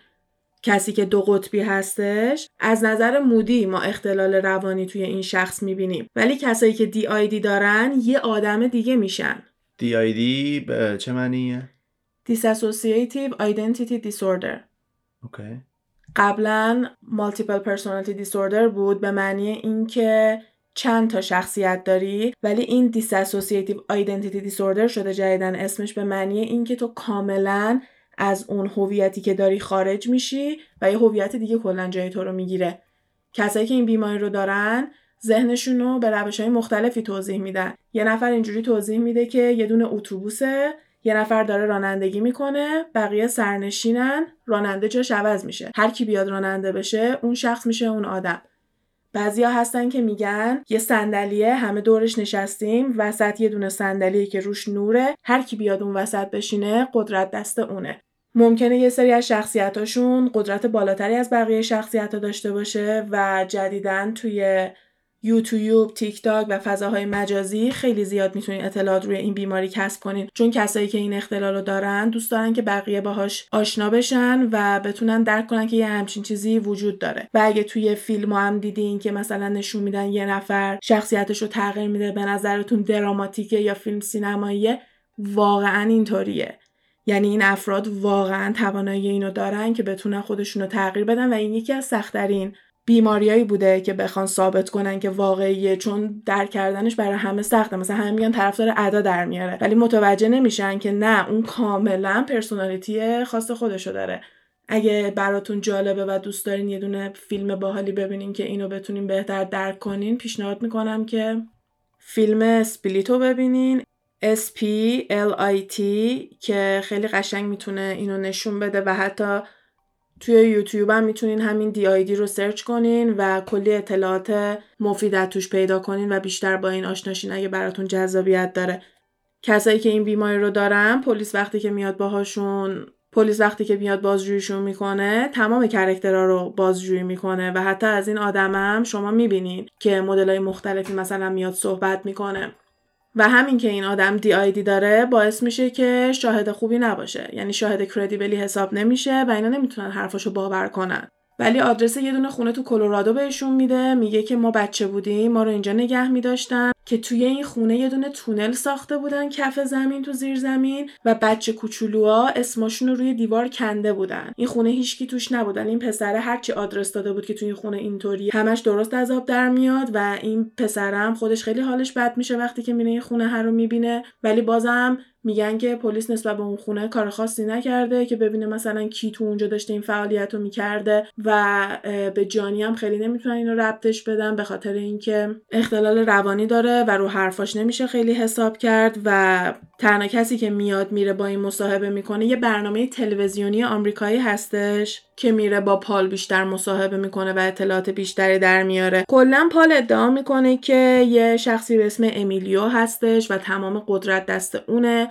Speaker 2: کسی که دو قطبی هستش از نظر مودی ما اختلال روانی توی این شخص می‌بینیم. ولی کسایی که دی آیدی دارن یه آدم دیگه میشن.
Speaker 1: دی آیدی به چه معنیه؟
Speaker 2: Dissociative Identity Disorder.
Speaker 1: اوکی.
Speaker 2: قبلا Multiple Personality Disorder بود به معنی اینکه چند تا شخصیت داری ولی این Dissociative Identity Disorder شده جدیدن اسمش به معنی اینکه تو کاملا از اون هویتی که داری خارج میشی و یه هویت دیگه کلا جای تو رو می‌گیره. کسایی که این بیماری رو دارن ذهنشون رو به روش های مختلفی توضیح میدن. یه نفر اینجوری توضیح میده که یه دونه اتوبوسه یه نفر داره رانندگی می‌کنه بقیه سرنشینن راننده جاش عوض میشه. هر کی بیاد راننده بشه اون شخص میشه اون آدم. بعضیا هستن که میگن یه صندلیه همه دورش نشستیم وسط یه دونه صندلیه که روش نوره هر کی بیاد اون وسط بشینه قدرت دست اونه. ممکنه یه سری از شخصیتاشون قدرت بالاتری از بقیه شخصیت داشته باشه و جدیدن توی یوتیوب، تیک تاک و فضاهای مجازی خیلی زیاد می‌تونین اطلاعات روی این بیماری کسب کنین. چون کسایی که این اختلال رو دارن دوست دارن که بقیه باهاش آشنا بشن و بتونن درک کنن که یه همچین چیزی وجود داره. و اگه توی فیلم هم دیدین که مثلا نشون میدن یه نفر شخصیتش رو تغییر میده به نظرتون دراماتیکه یا فیلم سینماییه واقعا اینطوریه. یعنی این افراد واقعا توانایی اینو دارن که بتونن خودشون رو تغییر بدن و این یکی از سختترین بیماریایی بوده که بخوان ثابت کنن که واقعیه چون در کردنش برای همه سخته. مثلا همه میگن طرفدار ادا در میاره. ولی متوجه نمیشن که نه اون کاملا پرسونالیتی خاص خودشو داره. اگه براتون جالبه و دوست دارین یه دونه فیلم باحالی ببینین که اینو بتونین بهتر درک کنین پیشنهاد می‌کنم که فیلم Split و ببینین. S P L I T که خیلی قشنگ می‌تونه اینو نشون بده و حتی توی یوتیوب هم می‌تونین همین DID رو search کنین و کلی اطلاعات مفید توش پیدا کنین و بیشتر با این آشناشین اگه براتون جذابیت داره. کسایی که این بیماری رو دارن پلیس وقتی که میاد باهاشون پلیس وقتی که میاد بازجوییشون می‌کنه تمام character ها رو بازجویی می‌کنه و حتی از این آدمم شما می‌بینین که مدل های مختلفی مثلا میاد صحبت می‌کنه. و همین که این آدم دی آیدی داره باعث میشه که شاهد خوبی نباشه. یعنی شاهد کردیبلی حساب نمیشه و اینا نمی‌تونن حرفاشو باور کنن. ولی آدرس یه دونه خونه تو کلرادو بهشون میده میگه که ما بچه بودیم ما رو اینجا نگه میداشتن که توی این خونه یه دونه تونل ساخته بودن کف زمین تو زیر زمین و بچه کوچولوها اسمشون رو روی دیوار کنده بودن. این خونه هیچکی توش نبودن. این پسره هرچی آدرس داده بود که توی این خونه اینطوری همش درست از آب در میاد و این پسرم خودش خیلی حالش بد میشه وقتی که میره این خونه هر رو می‌بینه. ولی بازم میگن که پلیس نسبت به اون خونه کار خاصی نکرده که ببینه مثلا کی تو اونجا داشته این فعالیت رو می‌کرده و به جانی هم خیلی نمی‌تونن اینو ربطش بدن به خاطر اینکه اختلال روانی داره و رو حرفاش نمیشه خیلی حساب کرد و تنها کسی که میاد میره با این مصاحبه می‌کنه یه برنامه تلویزیونی آمریکایی هستش که میره با پال بیشتر مصاحبه می‌کنه و اطلاعات بیشتری در میاره. کلا پال ادعا می‌کنه که یه شخصی به اسم امیلیو هستش و تمام قدرت دست اونه.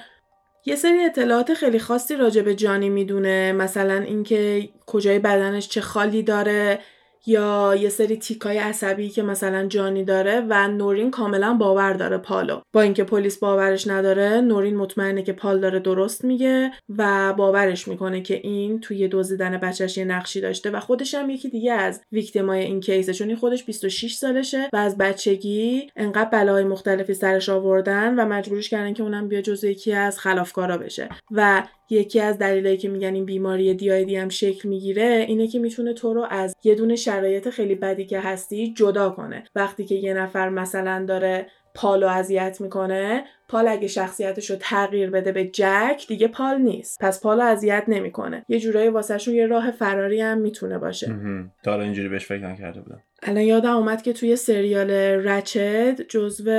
Speaker 2: یه سری اطلاعات خیلی خاصی راجع به جانی می‌دونه. مثلا اینکه کجای بدنش چه خالی داره. یا یه سری تیکای عصبی که مثلا جانی داره و نورین کاملا باور داره پالو. با اینکه پلیس باورش نداره نورین مطمئنه که پال داره درست میگه و باورش می‌کنه که این توی دزدیدن بچهش یه نقشی داشته و خودش هم یکی دیگه از ویکتیمای این کیسه. چون این خودش 26 سالشه و از بچگی انقدر بلاهای مختلفی سرش آوردن و مجبورش کردن که اونم بیا جزو یکی از خلافکارا بشه. و یکی از دلایلی که میگن این بیماری دی هم شکل می‌گیره اینه که می‌تونه تو رو از یه دونه شرایط خیلی بدی که هستی جدا کنه. وقتی که یه نفر مثلا داره پالو اذیت می‌کنه پال اگه شخصیتش رو تغییر بده به جک دیگه پال نیست. پس پالو اذیت نمی‌کنه. یه جورایی واسهشون یه راه فراری هم می‌تونه باشه.
Speaker 1: تا اینجوری بهش فکر نکرده بودم.
Speaker 2: الان یادم اومد که توی سریال رچد جزو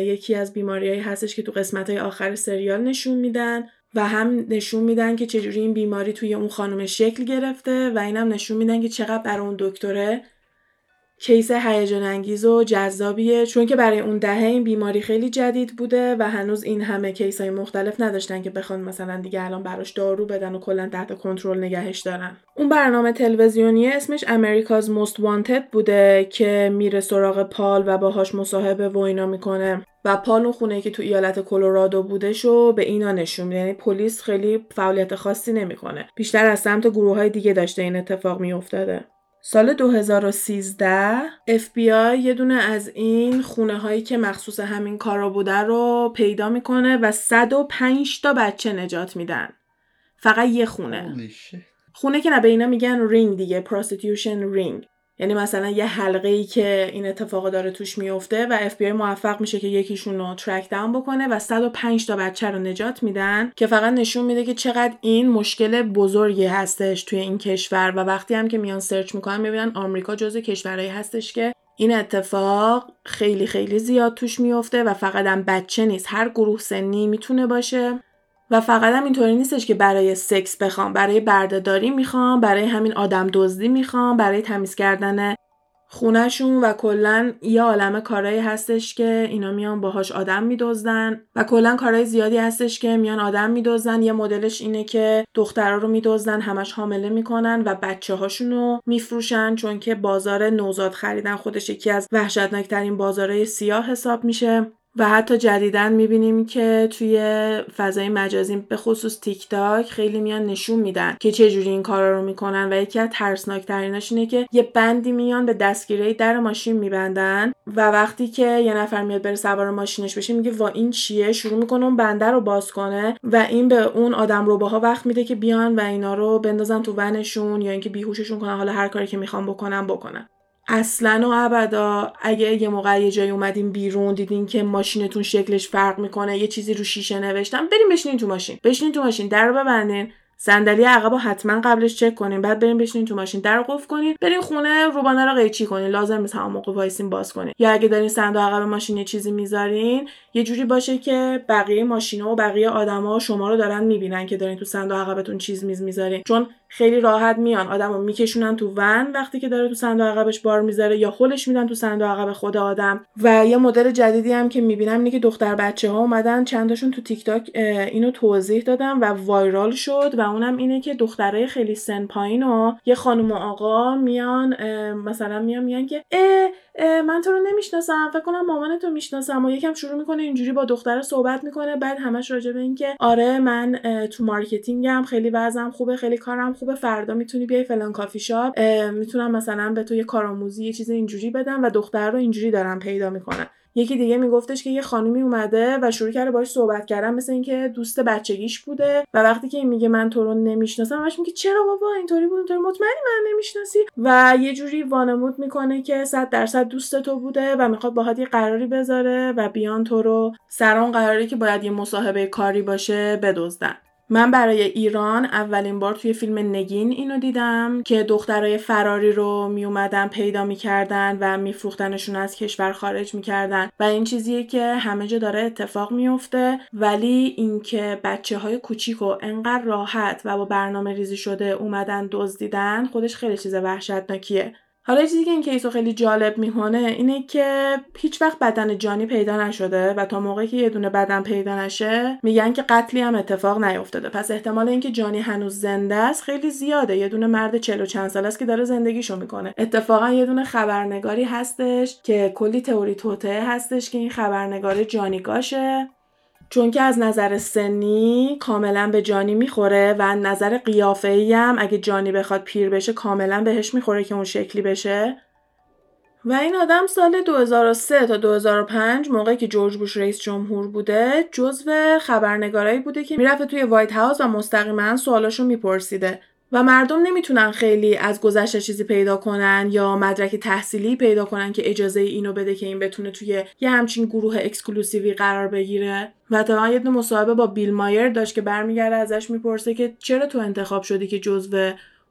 Speaker 2: یکی از بیماریهایی هستش که تو قسمت های آخر سریال نشون میدن. و هم نشون میدن که چجوری این بیماری توی اون خانم شکل گرفته و اینم نشون میدن که چقدر برای اون دکتره case هیجان انگیز و جذابیه چون که برای اون دهه این بیماری خیلی جدید بوده و هنوز این همه case های مختلف نداشتن که بخوان مثلا دیگه الان براش دارو بدن و کلا تحت کنترل نگهش دارن. اون برنامه تلویزیونی اسمش America's Most Wanted بوده که میره سراغ پال و باهاش مصاحبه و اینا می‌کنه. و پال اون خونه که تو ایالت کلرادو بودش و به اینا نشون یعنی پلیس خیلی فعالیت خاصی نمی‌کنه. بیشتر از سمت گروه های دیگه داشته این اتفاق میافتاده. سال 2013 FBI یه دونه از این خونه هایی که مخصوص همین کارا بوده رو پیدا می‌کنه و 105 تا بچه نجات میدن. فقط یه خونه. خونه که نه به اینا میگن رینگ دیگه prostitution ring یعنی مثلا یه حلقه ای که این اتفاق داره توش میفته و اف موفق میشه که یکیشون رو track down بکنه و 105 تا بچه رو نجات میدن که فقط نشون میده که چقدر این مشکل بزرگی هستش توی این کشور و وقتی هم که میان search می‌کنن می‌بینن آمریکا جزو کشورهایی هستش که این اتفاق خیلی خیلی زیاد توش میفته و فقط هم بچه نیست. هر گروه سنی می‌تونه باشه. و فقط هم اینطوری نیستش که برای سکس بخوام. برای بردهداری می‌خوام برای همین آدم دزدی می‌خوام برای تمیز کردن خونهشون و کلا یه عالم کارهایی هستش که اینا میان باهاش آدم میدزدن و کلا کارهای زیادی هستش که میان آدم میدزدن. یه مدلش اینه که دخترها رو میدزدن همش حامله می‌کنن و بچه هاشون رو میفروشن چون که بازار نوزاد خریدن خودش یکی از وحشتناکترین بازارهای سیاه حساب میشه. و حتی جدیدن می‌بینیم که توی فضای مجازی به خصوص تیک تاک خیلی میان نشون میدن که چه جوری این کارا رو می‌کنن و یکی از ترسناکتریناش اینه که یه بندی میان به دستگیره در ماشین میبندن و وقتی که یه نفر میاد بره سوار ماشینش بشه میگه وا این چیه؟ شروع می‌کنه اون بنده رو باز کنه و این به اون آدم روباها وقت میده که بیان و اینا رو بندازن تو ونشون یا اینکه بیهوششون کنن حالا هر کاری که می‌خوان بکنن بکنن. اصلا و ابدا اگه یه موقع یه جایی اومدین بیرون دیدین که ماشینتون شکلش فرق می‌کنه یه چیزی رو شیشه نوشتن برین بشینین تو ماشین. بشینین تو ماشین در رو ببندین. صندلی عقب حتما قبلش چک کنین بعد برین بشینین تو ماشین. در قفل کنین برین خونه روبانه رو قیچی کنین. لازم نیست همون موقع وایسین باز کنین. یا اگه دارین صندوق عقب ماشین یه چیزی می‌ذارین یه جوری باشه که بقیه ماشینا و بقیه آدما شما رو دارن می‌بینن که دارین تو صندوق عقبتون چیز میز می‌ذارین. چون خیلی راحت میان. آدمو میکشونن تو ون وقتی که داره تو صندوق عقبش بار می‌ذاره یا هولش میدن تو صندوق عقب خود آدم. و یه مدل جدیدی هم که می‌بینم اینه که دختر بچه ها اومدن چندشون تو تیک تاک اینو توضیح دادن و viral شد و اونم اینه که دخترای خیلی سن پایین و یه خانم و آقا میان مثلا میان میان که من تو رو نمی‌شناسم. فکر کنم مامانتو می‌شناسم و یکم شروع می‌کنه اینجوری با دختر صحبت می‌کنه. بعد همش راجع به اینکه آره من تو marketing م. خیلی وضعم خوبه خیلی کارم خوبه. فردا می‌تونی بیای فلان کافی شاپ. می‌تونم مثلا به تو یه کارآموزی یه چیز اینجوری بدم و دختر رو اینجوری دارن پیدا می‌کنن یکی دیگه میگفتش که یه خانومی اومده و شروع کرده باش صحبت کردن مثل اینکه دوست بچگیش بوده و وقتی که این میگه من تو رو نمی‌شناسم همش میگه چرا بابا؟ اینطوری بود اینطوری مطمئنی منو نمی‌شناسی. و یه جوری وانمود می‌کنه که 100 درصد دوست تو بوده و می‌خواد باهات یه قراری بذاره و بیان تو رو سر قراری که باید یه مصاحبه کاری باشه بدزدن. من برای ایران اولین بار توی فیلم نگین اینو دیدم که دخترای فراری رو می اومدن پیدا می‌کردن و میفروختنشون از کشور خارج می‌کردن. و این چیزیه که همه جا داره اتفاق میفته ولی اینکه بچه های کوچیک و انقدر راحت و با برنامه ریزی شده اومدن دزدیدن خودش خیلی چیز وحشتناکیه. حالا چیزی که این کیس خیلی جالب می‌کنه اینه که هیچ وقت بدن جانی پیدا نشده و تا موقعی که یه دونه بدن پیدا نشه میگن که قتلی هم اتفاق نیفتاده. پس احتمال اینکه جانی هنوز زنده است خیلی زیاده. یه دونه مرد چلو چند سال است که داره زندگیشو می‌کنه. اتفاقا یه دونه خبرنگاری هستش که کلی تئوری توته هستش که این خبرنگار جانی گاشه چون که از نظر سنی کاملا به جانی می‌خوره و نظر قیافه ای هم اگه جانی بخواد پیر بشه کاملا بهش می‌خوره که اون شکلی بشه. و این آدم سال 2003 تا 2005 موقعی که جورج بوش رئیس جمهور بوده جزو خبرنگارایی بوده که می‌رفته توی وایت هاوس و مستقیما سوالاشو میپرسیده. و مردم نمی‌تونن خیلی از گذشته چیزی پیدا کنن یا مدرک تحصیلی پیدا کنن که اجازه اینو بده که این بتونه توی یه همچین گروه exclusive ی قرار بگیره. و تو یه مصاحبه با بیل مایر داشت که برمیگرده ازش می‌پرسه که چرا تو انتخاب شدی که جزو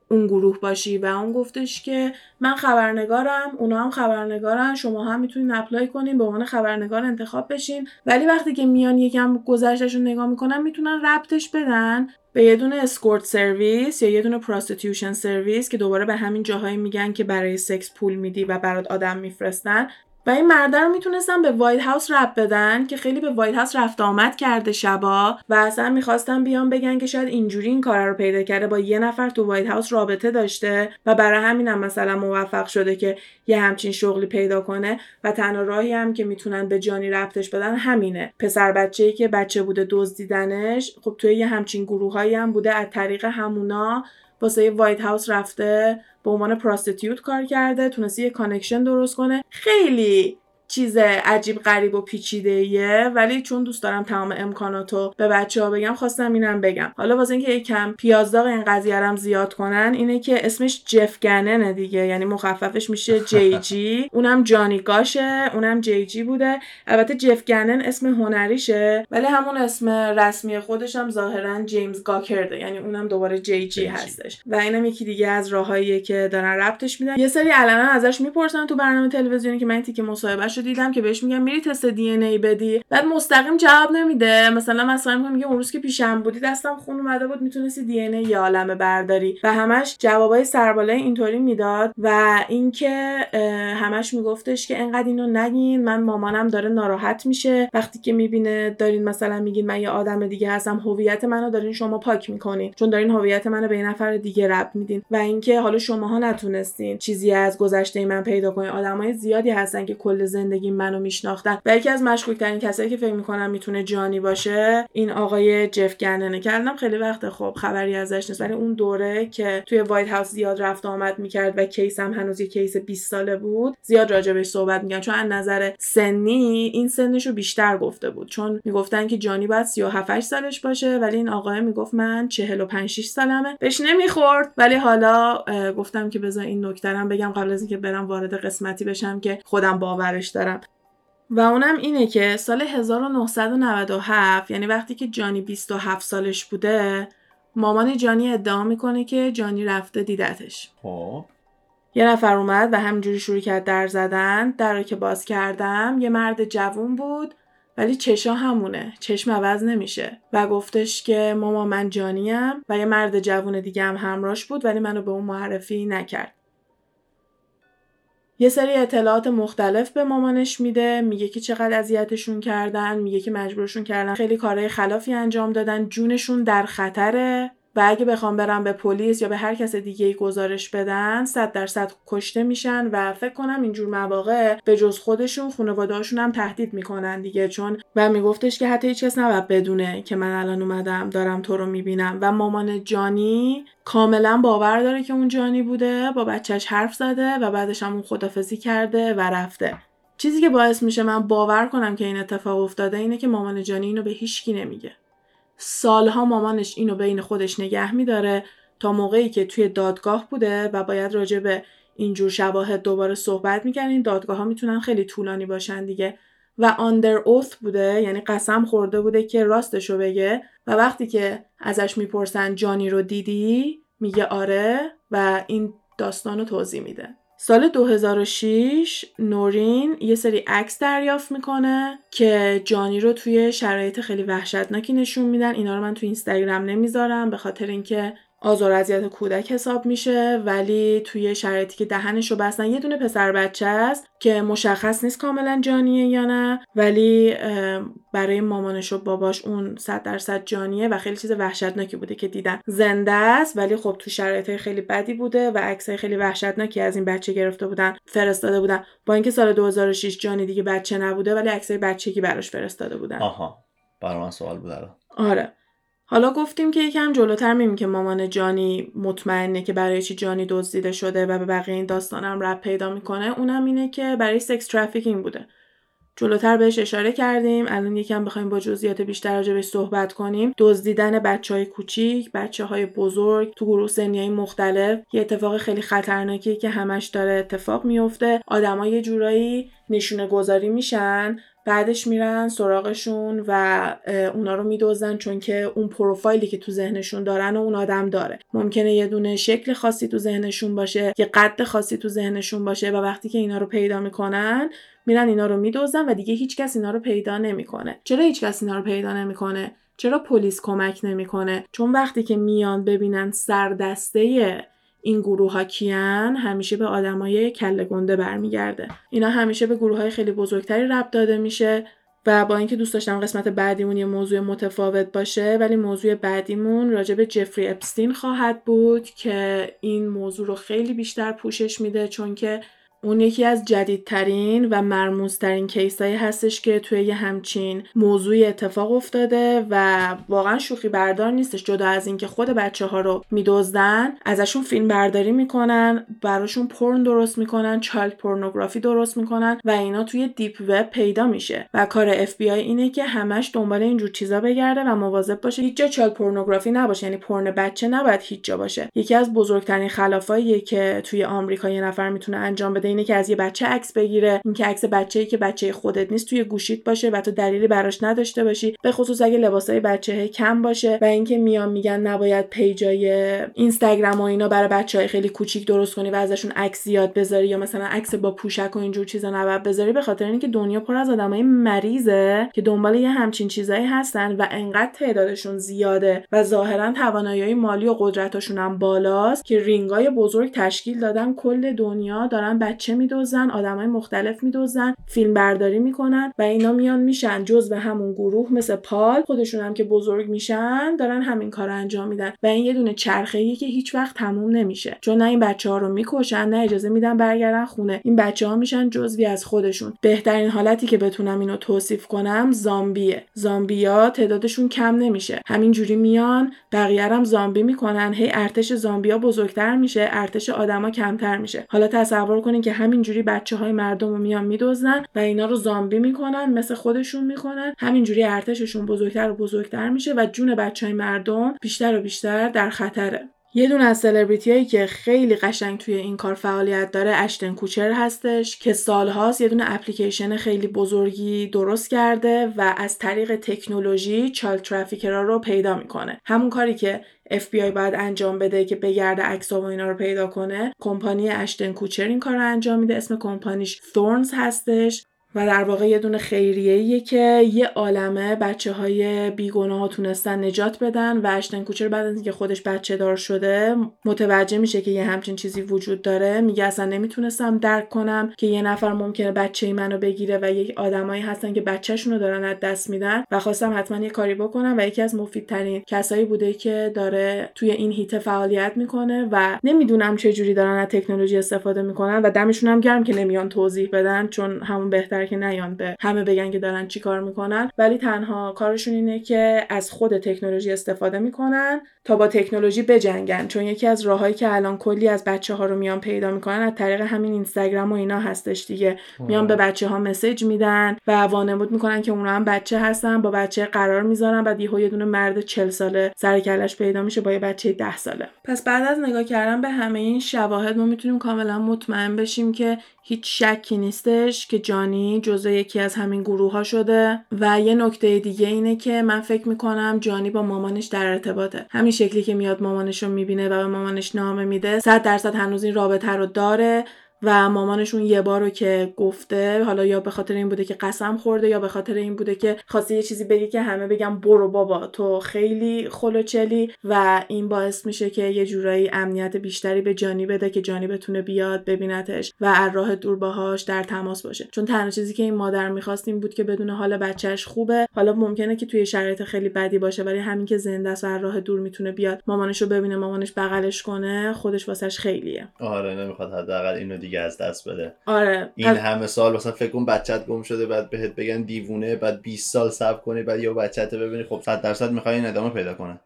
Speaker 2: اون گروه باشی؟ و اون گفتش که من خبرنگارم اونا هم خبرنگارن شما هم می‌تونین apply کنین به عنوان خبرنگار انتخاب بشین. ولی وقتی که میان یکم گذشتشون نگاه می‌کنن می‌تونن ربطش بدن. به یه دونه escort service یا یه دونه prostitution service که دوباره به همین جاهایی میگن که برای سکس پول میدی و برات آدم میفرستن و این مرده رو می‌تونستن به White House ربط بدن که خیلی به White House رفت آمد کرده شبا و اصلا می‌خواستن بیان بگن که شاید اینجوری این کار رو پیدا کرده با یه نفر تو White House رابطه داشته و برای همین هم مثلا موفق شده که یه همچین شغلی پیدا کنه و تنها راهی هم که می‌تونن به جانی ربطش بدن همینه. پسر بچه‌ای که بچه بوده دزدیدنش خب توی یه همچین گروههایی هم بوده از طریق همونا واسه White House رفته به عنوان prostitute کار کرده تونسته یه connection درست کنه. خیلی چیز عجیب غریب و پیچیده ایه ولی چون دوست دارم تمام امکاناتو به بچه ها بگم خواستم اینم بگم. حالا واسه اینکه یکم پیازداغ این قضیه رم زیاد کنن اینه که اسمش جف گننه دیگه. یعنی مخففش میشه J G. اونم جانی گاشه اونم J G بوده. البته جف گنن اسم هنریشه ولی همون اسم رسمی خودش هم ظاهرا جیمز گاکرته. یعنی اونم دوباره J G هستش. و اینم یکی دیگه از راههاییه که دارن ربطش میدن. یه سری علنا ازش می‌پرسن تو برنامه تلویزیونی که من تیکه مصاحبه رو دیدم که بهش میگن میری تست دی ان ای بدی. بعد مستقیم جواب نمیده. مثلا مثلا میگه اون روز که پیشم بودی دستم خون اومده بود می‌تونستی دی ان ای عالمه برداری. و همش جوابای سربالای اینطوری می‌داد. و اینکه همش میگفتش که انقدر اینو نگین من مامانم داره ناراحت میشه. وقتی که می‌بینه دارین مثلا میگین من یه آدم دیگه هستم هویت منو دارین شما پاک می‌کنین. چون دارین هویت منو به یه نفر دیگه ربط میدین. و اینکه حالا شماها نتونستین چیزی از گذشته من پیدا کنین. آدمای زیادی هستن که کل منو میشناختن. و یکی از مشکوک ترین کسایی که فکر می‌کنم می‌تونه جانی باشه این آقای جف گننه. کردم خیلی وقت خب خبری ازش نیست. ولی اون دوره که توی White House زیاد رفت آمد می‌کرد و case هم هنوز یه case 20 ساله بود زیاد راجبش صحبت میگن چون از نظر سنی این سنش رو بیشتر گفته بود. چون می‌گفتن که جانی باید 37 سالش باشه. ولی این آقای می‌گفت من 45 6 سالمه. بهش نمی‌خورد. ولی حالا گفتم که بذار این نکته بگم قبل از اینکه برم وارد قسمتی بشم که خودم باورش دارم. و اونم اینه که سال 1997 یعنی وقتی که جانی 27 سالش بوده مامان جانی ادعا می‌کنه که جانی رفته دیدتش.
Speaker 1: خب.
Speaker 2: یه نفر اومد و همینجوری شروع کرد در زدن در رو که باز کردم یه مرد جوون بود ولی چشا همونه چشم عوض نمیشه. و گفتش که ماما من جانیم و یه مرد جوون دیگه هم همراش بود ولی منو به اون معرفی نکرد. یه سری اطلاعات مختلف به مامانش میده میگه که چقدر اذیتشون کردن میگه که مجبورشون کردن خیلی کارهای خلافی انجام دادن جونشون در خطره. و اگه بخوام برم به پلیس یا به هر کس دیگه ای گزارش بدن صد درصد کشته میشن و فکر کنم اینجور مواقع به جز خودشون خانواده‌هاشون هم تهدید می‌کنن دیگه. چون و میگفتش که حتی هیچ کس نباید بدونه که من الان اومدم دارم تو رو می‌بینم. و مامان جانی کاملا باور داره که اون جانی بوده با بچهش حرف زده و بعدش هم اون خدافزی کرده و رفته. چیزی که باعث میشه من باور کنم که این اتفاق افتاده اینه که مامان جانی اینو به هیچکی نمیگه. سالها مامانش اینو بین خودش نگه میداره تا موقعی که توی دادگاه بوده و باید راجع به اینجور شواهد دوباره صحبت می‌کنن این دادگاه ها می‌تونن خیلی طولانی باشن دیگه. و آندر اوث بوده یعنی قسم خورده بوده که راستشو بگه و وقتی که ازش می‌پرسن جانی رو دیدی؟ میگه آره و این داستان رو توضیح میده. سال 2006 نورین یه سری عکس دریافت می‌کنه که جانی رو توی شرایط خیلی وحشتناکی نشون میدن. اینا رو من توی اینستاگرام نمی‌ذارم به خاطر اینکه آزار اذیت کودک حساب میشه ولی توی شرایطی که دهنش رو بستن یه دونه پسر بچه است که مشخص نیست کاملا جانیه یا نه ولی برای مامانش و باباش اون صد درصد جانیه و خیلی چیز وحشتناکی بوده که دیدن. زنده است ولی خب تو شرایط خیلی بدی بوده و عکسای خیلی وحشتناکی از این بچه گرفته بودن فرستاده بودن. با اینکه سال 2006 جانی دیگه بچه نبوده ولی عکسای بچگی براش فرستاده بودن.
Speaker 1: آها. برای من سوال بود
Speaker 2: آره. حالا گفتیم که یکم جلوتر می‌بینیم که مامان جانی مطمئنه که برای چی جانی دزدیده شده و به بقیه این داستانم رب پیدا می‌کنه. اونم اینه که برای سکس ترافیکینگ بوده. جلوتر بهش اشاره کردیم. الان یکم بخوایم با جزئیات بیشتر راجع بهش صحبت کنیم. دزدیدن بچه های کوچیک بچه های بزرگ تو گروه سنی مختلف. یه اتفاقی خیلی خطرناکی که همش داره اتفاق میفته آدمای جورایی نشونه گذاری میشن. بعدش میرن سراغشون و اونا رو میدوزن چون که اون پروفایلی که تو ذهنشون دارن و اون آدم داره. ممکنه یه دونه شکل خاصی تو ذهنشون باشه یه قد خاصی تو ذهنشون باشه و وقتی که اینا رو پیدا می‌کنن میرن اینا رو میدوزن و دیگه هیچکس اینا رو پیدا نمی‌کنه. چرا هیچکس اینا رو پیدا نمی‌کنه؟ چرا پلیس کمک نمی‌کنه؟ چون وقتی که میان ببینن سردسته این گروه ها کیان همیشه به آدمای کله گنده برمیگرده. اینا همیشه به گروه های خیلی بزرگتری ربط داده میشه و با اینکه دوست داشتم قسمت بعدیمون یه موضوع متفاوت باشه ولی موضوع بعدیمون راجع به جفری اپستین خواهد بود که این موضوع رو خیلی بیشتر پوشش میده چون که اون یکی از جدیدترین و مرموزترین case ایی هستش که توی یه همچین موضوعی اتفاق افتاده و واقعا شوخی بردار نیستش جدا از اینکه خود بچه ها رو میدزدن ازشون فیلم برداری می‌کنن براشون پرن درست می‌کنن child pornography درست می‌کنن و اینا توی deep web پیدا میشه. و کار اف اینه که همش دنبال اینجور چیزا بگرده و مواظب باشه هیچ جا child pornography نباشه یعنی پرن بچه نباید هیچ جا باشه. یکی از بزرگترین خلافاییه که توی آمریکا یه نفر می‌تونه انجام بده اینه که از یه بچه عکس بگیره اینکه عکس بچه‌ای که بچه خودت نیست توی گوشیت باشه و تو دلیلی براش نداشته باشی. به خصوص اگه لباسای بچه کم باشه و اینکه میان میگن نباید پیجای اینستاگرام و اینا برای بچه های خیلی کوچیک درست کنی و ازشون عکس زیاد بذاری یا مثلا عکس با پوشک و اینجور چیزا نباید بذاری به خاطر اینکه دنیا پر از آدمای مریضه که دنبال یه همچین چیزایی هستن و انقدر تعدادشون زیاده و ظاهرا توانایی مالی و قدرتاشون هم بالاست که رینگای بزرگ تشکیل دادن. کل دنیا دارن بچه میدوزن آدمای مختلف میدوزن فیلم برداری می‌کنن و اینا میان میشن به همون گروه مثل پال خودشون هم که بزرگ میشن دارن همین کار انجام میدن و این یه دونه چرخه که هیچ وقت تموم نمیشه. چون نه این بچه ها رو می‌کشن نه اجازه میدن برگردن خونه. این بچه ها میشن جزوی از خودشون. بهترین حالتی که بتونم اینو توصیف کنم زامبیه. زامبیا تعدادشون کم نمیشه. همینجوری میان بقیه زامبی می‌کنن. هی ارتش زامبیا بزرگتر میشه ارتش آدما کمتر میشه. حالا تصور کنین که همین همینجوری بچه های مردم رو میان میدوزن و اینا رو زامبی می‌کنن مثل خودشون می‌کنن همینجوری ارتششون بزرگتر و بزرگتر میشه و جون بچه های مردم بیشتر و بیشتر در خطره. یه دونه از سلبریتی هایی که خیلی قشنگ توی این کار فعالیت داره اشتن کوچر هستش که سالهاست یه دونه اپلیکیشن خیلی بزرگی درست کرده و از طریق تکنولوژی چال ترافیکرها رو پیدا می‌کنه. همون کاری که FBI باید انجام بده که بگرده عکس و اینا رو پیدا کنه کمپانی اشتن کوچر این کار رو انجام میده. اسم کمپانیش ثورنز هستش. و در واقع یه دونه خیریه که یه عالمه بچه های بیگناه ها تونستن نجات بدن و اشتن کوچر بعد از اینکه خودش بچه دار شده متوجه میشه که یه همچین چیزی وجود داره. میگه اصلا نمی‌تونستم درک کنم که یه نفر ممکنه بچه منو بگیره و یک آدمایی هستن که بچهشون رو دارن از دست میدن و خواستم حتما یه کاری بکنم و یکی از مفیدترین کسایی بوده که داره توی این هیته فعالیت می‌کنه و نمی‌دونم چه جوری دارن از تکنولوژی استفاده می‌کنن و دمشون گرم که نمیان توضیح بدن چون همون بهتر که نیان به همه بگن که دارن چی کار می‌کنن. ولی تنها کارشون اینه که از خود تکنولوژی استفاده می‌کنن. تا با تکنولوژی بجنگن چون یکی از راههایی که الان کلی از بچه ها رو میان پیدا می‌کنن از طریق همین اینستاگرام و اینا هستش دیگه. میان به بچه ها مسیج میدن و وانمود می‌کنن که اونا هم بچه هستن با بچه قرار می‌ذارن بعد یهو یه دونه مرد 40 ساله سر کلش پیدا میشه با یه بچه 10 ساله. پس بعد از نگاه کردن به همه این شواهد ما می‌تونیم کاملا مطمئن بشیم که هیچ شکی نیستش که جانی جزء یکی از همین گروه ها شده. و یه نکته دیگه اینه که من فکر می‌کنم جانی با مامانش در ارتباطه. همین شکلی که میاد مامانش رو می‌بینه و به مامانش نامه میده صد درصد هنوز این رابطه رو داره. و مامانشون یه بار رو که گفته حالا یا به خاطر این بوده که قسم خورده یا به خاطر این بوده که خواسته یه چیزی بگه که همه بگم برو بابا تو خیلی خلوچلی و این باعث میشه که یه جورایی امنیت بیشتری به جانی بده که جانی بتونه بیاد ببینتش و از راه دور باهاش در تماس باشه. چون تنها چیزی که این مادر می‌خواست این بود که بدون حال بچهش خوبه. حالا ممکنه که توی شرایط خیلی بدی باشه ولی همین که زنده است و از راه دور می‌تونه بیاد مامانش رو ببینه مامانش بغلش کنه خودش واسش خیلیه.
Speaker 1: آره نمی‌خواد حداقل اینو دیگه از دست بده.
Speaker 2: آره
Speaker 1: این همه سال مثلا فکر کن بچت گم شده بعد بهت بگن دیوونه بعد 20 سال صبر کنی بعد یا بچت ببینی خب 100 درصد می‌خوای این ادامه پیدا کنه.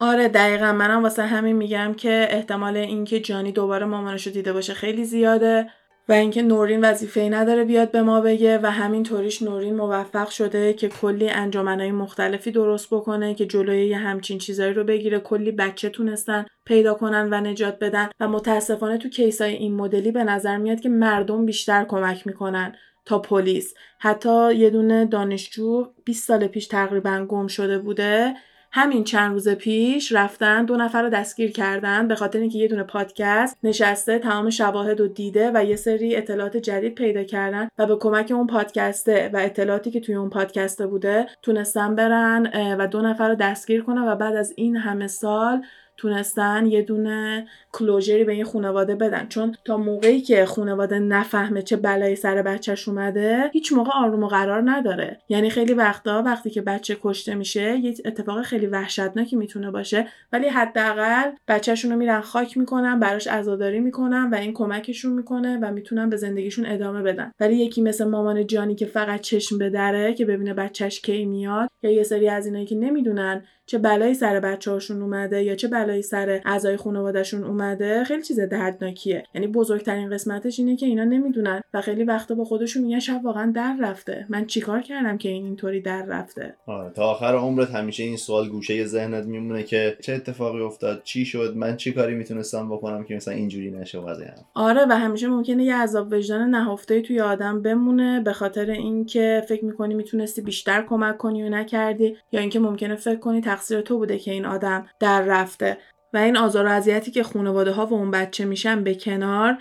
Speaker 2: آره دقیقا. منم واسه همین میگم که احتمال اینکه جانی دوباره مامانش رو دیده باشه خیلی زیاده. و اینکه نورین وظیفه نداره بیاد به ما بگه و همین طوریش نورین موفق شده که کلی انجامنهای مختلفی درست بکنه که جلوی یه همچین چیزایی رو بگیره. کلی بچه تونستن پیدا کنن و نجات بدن و متاسفانه تو کیسای این مدلی به نظر میاد که مردم بیشتر کمک می‌کنن تا پلیس. حتی یه دونه دانشجو 20 سال پیش تقریبا گم شده بوده. همین چند روز پیش رفتن دو نفر رو دستگیر کردن به خاطر اینکه یه دونه پادکست نشسته تمام شواهد رو دیده و یه سری اطلاعات جدید پیدا کردن و به کمک اون پادکسته و اطلاعاتی که توی اون پادکسته بوده تونستن برن و دو نفر رو دستگیر کنن و بعد از این همه سال تونستن یه دونه کلوجری به این خانواده بدن. چون تا موقعی که خانواده نفهمه چه بلایی سر بچهش اومده هیچ موقع آروم و قرار نداره. یعنی خیلی وقتا وقتی که بچه کشته میشه یه اتفاق خیلی وحشتناکی می‌تونه باشه. ولی حداقل بچهشون رو میرن خاک می‌کنن براش عزاداری می‌کنن و این کمکشون می‌کنه و می‌تونن به زندگیشون ادامه بدن. ولی یکی مثل مامان جانی که فقط چشم بدره که ببینه بچهش کی میاد یا یه سری از اینایی که نمی‌دونن چه بلایی سر بچه هاشون اومده یا چه بلایی سر اعضای خانوادهشون اومده خیلی چیز دردناکیه. یعنی بزرگترین قسمتش اینه که اینا نمی‌دونن و خیلی وقتا با خودشون میگن شب واقعا در رفته. من چیکار کردم که این اینطوری در رفته؟
Speaker 1: آره تا آخر عمرت همیشه این سوال گوشه ذهنت میمونه که چه اتفاقی افتاد چی شد من چی کاری می‌تونستم بکنم که مثلا اینجوری نشه وضعیت
Speaker 2: آره و همیشه ممکنه یه عذاب وجدان نهفته توی آدم بمونه به خاطر اینکه فکر می‌کنی می‌تونستی بیشتر کمک کنی و نکردی یا اینکه ممکنه فکر کنی تقصیر تو بوده که این آدم در رفته. و این آزار و اذیتی که خانواده ها و اون بچه میشن به کنار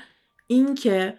Speaker 2: این که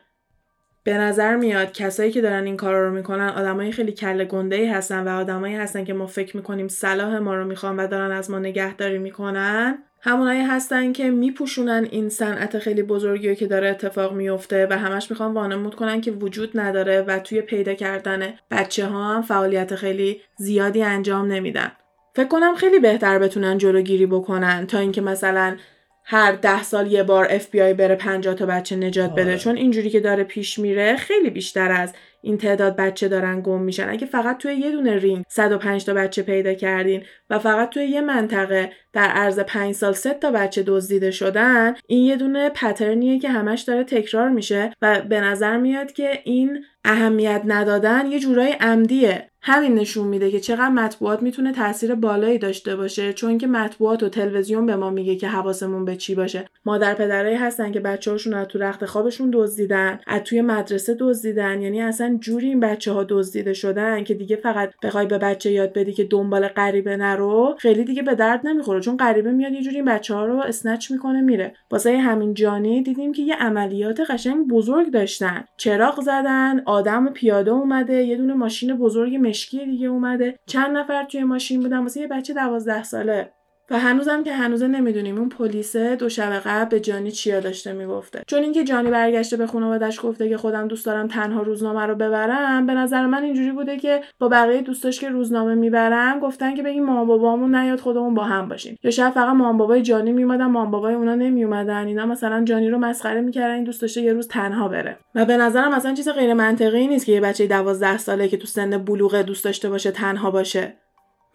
Speaker 2: به نظر میاد کسایی که دارن این کارا رو می‌کنن آدمای خیلی کله گنده ای هستن و آدمایی هستن که ما فکر می‌کنیم صلاح ما رو می‌خوان و دارن از ما نگهداری می‌کنن. همونایی هستن که میپوشونن این صنعت خیلی بزرگی که داره اتفاق میفته و همش می‌خوان وانمود کنن که وجود نداره و توی پیدا کردن بچه ها هم فعالیت خیلی زیادی انجام نمیدن. فکر کنم خیلی بهتر بتونن جلوگیری بکنن تا اینکه مثلا هر ده سال یه بار اف بی آی بره 50 تا بچه نجات بده. آره. چون اینجوری که داره پیش میره خیلی بیشتر از این تعداد بچه دارن گم میشن. اگه فقط توی یه دونه رینگ 105 تا بچه پیدا کردین و فقط توی یه منطقه در عرض 5 سال 3 تا بچه دزدیده شدن این یه دونه pattern یه که همش داره تکرار میشه و به نظر میاد که این اهمیت ندادن یه جورای عمدیه. همین نشون میده که چقدر مطبوعات می‌تونه تاثیر بالایی داشته باشه چون که مطبوعات و تلویزیون به ما میگه که حواسمون به چی باشه. مادر پدرایی هستن که بچه‌هاشون از تو رخت خوابشون دزدیدن از توی مدرسه دزدیدن یعنی اصلا جوری این بچه ها دزدیده شدن که دیگه فقط بخوای به بچه یاد بدی که دنبال غریبه نرو خیلی دیگه به درد نمی‌خوره چون غریبه میاد یه جوری این بچه ها رو اسنچ می‌کنه میره. واسه همین جانی دیدیم که یه عملیات قشنگ بزرگ داشتن. چراغ زدن آدم پیاده اومده یه دونه ماشین بزرگ مشکی دیگه اومده. چند نفر توی ماشین بودن؟ واسه یه بچه دوازده ساله. و هنوزم که هنوزه نمی‌دونیم اون پلیس دو شب قبل به جانی چیا داشته می‌گفته. چون اینکه جانی برگشته به خانوادش گفته که خودم دوست دارم تنها روزنامه رو ببرم به نظر من اینجوری بوده که با بقیه دوستاش که روزنامه می‌برم گفتن که بگیم مامان بابامون نیاد خودمون با هم باشیم. یا شاید فقط مامان بابای جانی میومدن مامان بابای اونا نمیومدن اینا مثلا جانی رو مسخره می‌کردن این دوست داشته یه روز تنها بره. و به نظرم مثلا چیز غیر منطقی نیست که یه بچه 12 ساله که تو سن بلوغ دوست داشته باشه تنها باشه.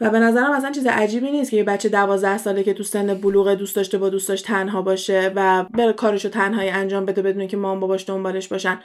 Speaker 2: و به نظرم اصلا چیز عجیبی نیست که یه بچه دوازده ساله که تو سن بلوغ دوست داشته با دوستاش تنها باشه و بره کارشو تنهایی انجام بده بدون که مام باباش دنبالش باشن.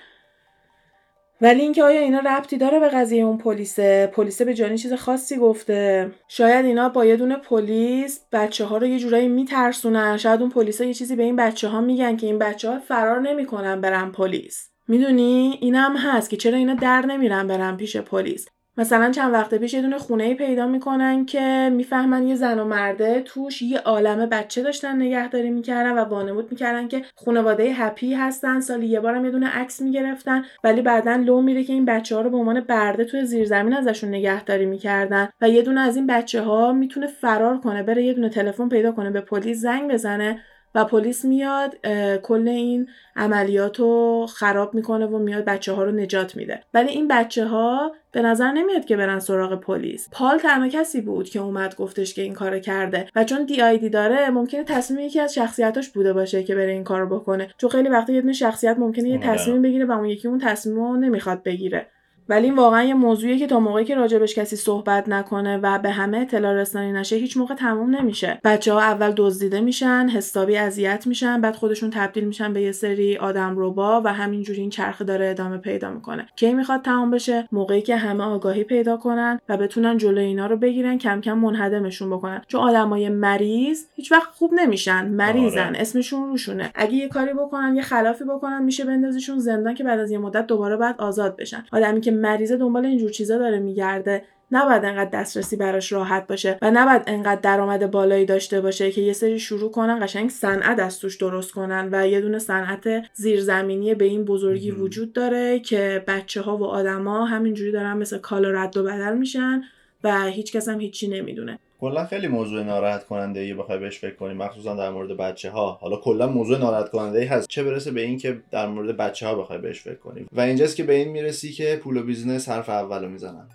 Speaker 2: ولی اینکه آیا اینا ربطی داره به قضیه اون پلیسه؟ پلیسه به جانی چیز خاصی گفته. شاید اینا با یه دونه پلیس بچه ها رو یه جورایی میترسونن. شاید اون پلیسا یه چیزی به این بچه ها میگن که این بچه ها فرار نمی‌کنن برن پلیس. می‌دونی؟ اینم هست که چرا اینا در نمیرن برن پیش پلیس. مثلا چند وقت پیش یه دونه خونه پیدا می‌کنن که می‌فهمن یه زن و مرده توش یه عالم بچه داشتن نگهداری می‌کردن و وانمود می‌کردن که خانواده هپی هستن. سالی یه بارم یه دونه عکس می‌گرفتن ولی بعدا لو میره که این بچه ها رو به عنوان برده توی زیرزمین ازشون نگهداری می‌کردن و یه دونه از این بچه ها می‌تونه فرار کنه بره یه دونه تلفن پیدا کنه به پلیس زنگ بزنه. و پلیس میاد کل این عملیات رو خراب می‌کنه و میاد بچه ها رو نجات میده. ولی این بچه ها به نظر نمیاد که برن سراغ پلیس. پال تنها کسی بود که اومد گفتش که این کارو کرده و چون دی آیدی داره ممکنه تصمیم یکی از شخصیتاش بوده باشه که بره این کارو بکنه. چون خیلی وقتا یه شخصیت ممکنه یه آره. تصمیم بگیره و اون یکی اون تصمیم رو نمی‌خواد بگیره. ولی این واقعا یه موضوعیه که تا موقعی که راجبش کسی صحبت نکنه و به همه اطلاع رسانی نشه هیچ موقع تموم نمیشه. بچه ها اول دزدیده میشن حسابی اذیت میشن بعد خودشون تبدیل میشن به یه سری آدم ربا و همینجوری این چرخه داره ادامه پیدا می‌کنه. کی می‌خواد تمام بشه؟ موقعی که همه آگاهی پیدا کنن و بتونن جلوی اینا رو بگیرن کم کم منهدمشون بکنن. چون آدمای مریض هیچ وقت خوب نمیشن مریضن.
Speaker 1: آره.
Speaker 2: اسمشون روشونه. اگه یه کاری بکنن یه خلافی بکنن میشه بندازیشون زندان که بعد از یه مدت دوباره بعد آزاد بشن. آدمی که مریضه دنبال اینجور چیزا داره میگرده نباید انقدر دسترسی براش راحت باشه و نباید انقدر درآمد بالایی داشته باشه که یه سری شروع کنن قشنگ صنعت از توش درست کنن و یه دونه صنعت زیرزمینی به این بزرگی. وجود داره که بچه ها و آدما همینجوری دارن مثل کالا رد و بدل میشن و هیچ کس هم هیچی نمی‌دونه
Speaker 1: کلا خیلی موضوع ناراحت کننده ای بخوای بهش فکر کنی مخصوصا در مورد بچه ها حالا کلا موضوع ناراحت کننده ای هست. چه برسه به این که در مورد بچه ها بخوای بهش فکر کنی. و اینجاست که به این می‌رسی که پول و business حرف اولو می‌زنن.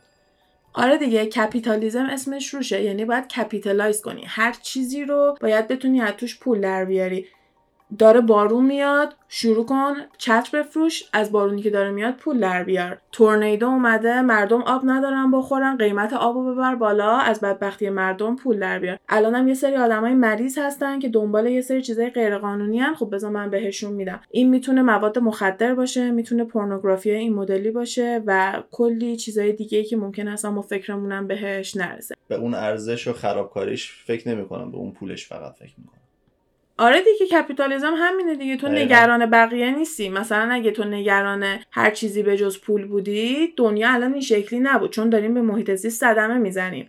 Speaker 2: آره دیگه کپیتالیزم اسمش روشه. یعنی باید capitalize کنی. هر چیزی رو باید بتونی از توش پول در بیاری. داره بارون میاد شروع کن چتر بفروش از بارونی که داره میاد پول در بیار. tornado اومده مردم آب ندارن بخورن قیمت آبو ببر بالا از بدبختی مردم پول در بیار. الانم یه سری آدمای مریض هستن که دنبال یه سری چیزای غیرقانونی ان خب بذار من بهشون میدم. این می‌تونه مواد مخدر باشه می‌تونه پورنوگرافی این مدلی باشه و کلی چیزای دیگه که ممکن هست ما فکرمونم بهش نرسه.
Speaker 1: به اون ارزش و خرابکاریش فکر نمی‌کنم به اون پولش فقط فکر می‌کنم.
Speaker 2: آره دیگه کپیتالیزم همینه دیگه. تو. نگران بقیه نیستی. مثلا اگه تو نگران هر چیزی به جز پول بودی دنیا الان این شکلی نبود. چون داریم به محیط زیست صدمه می‌زنیم.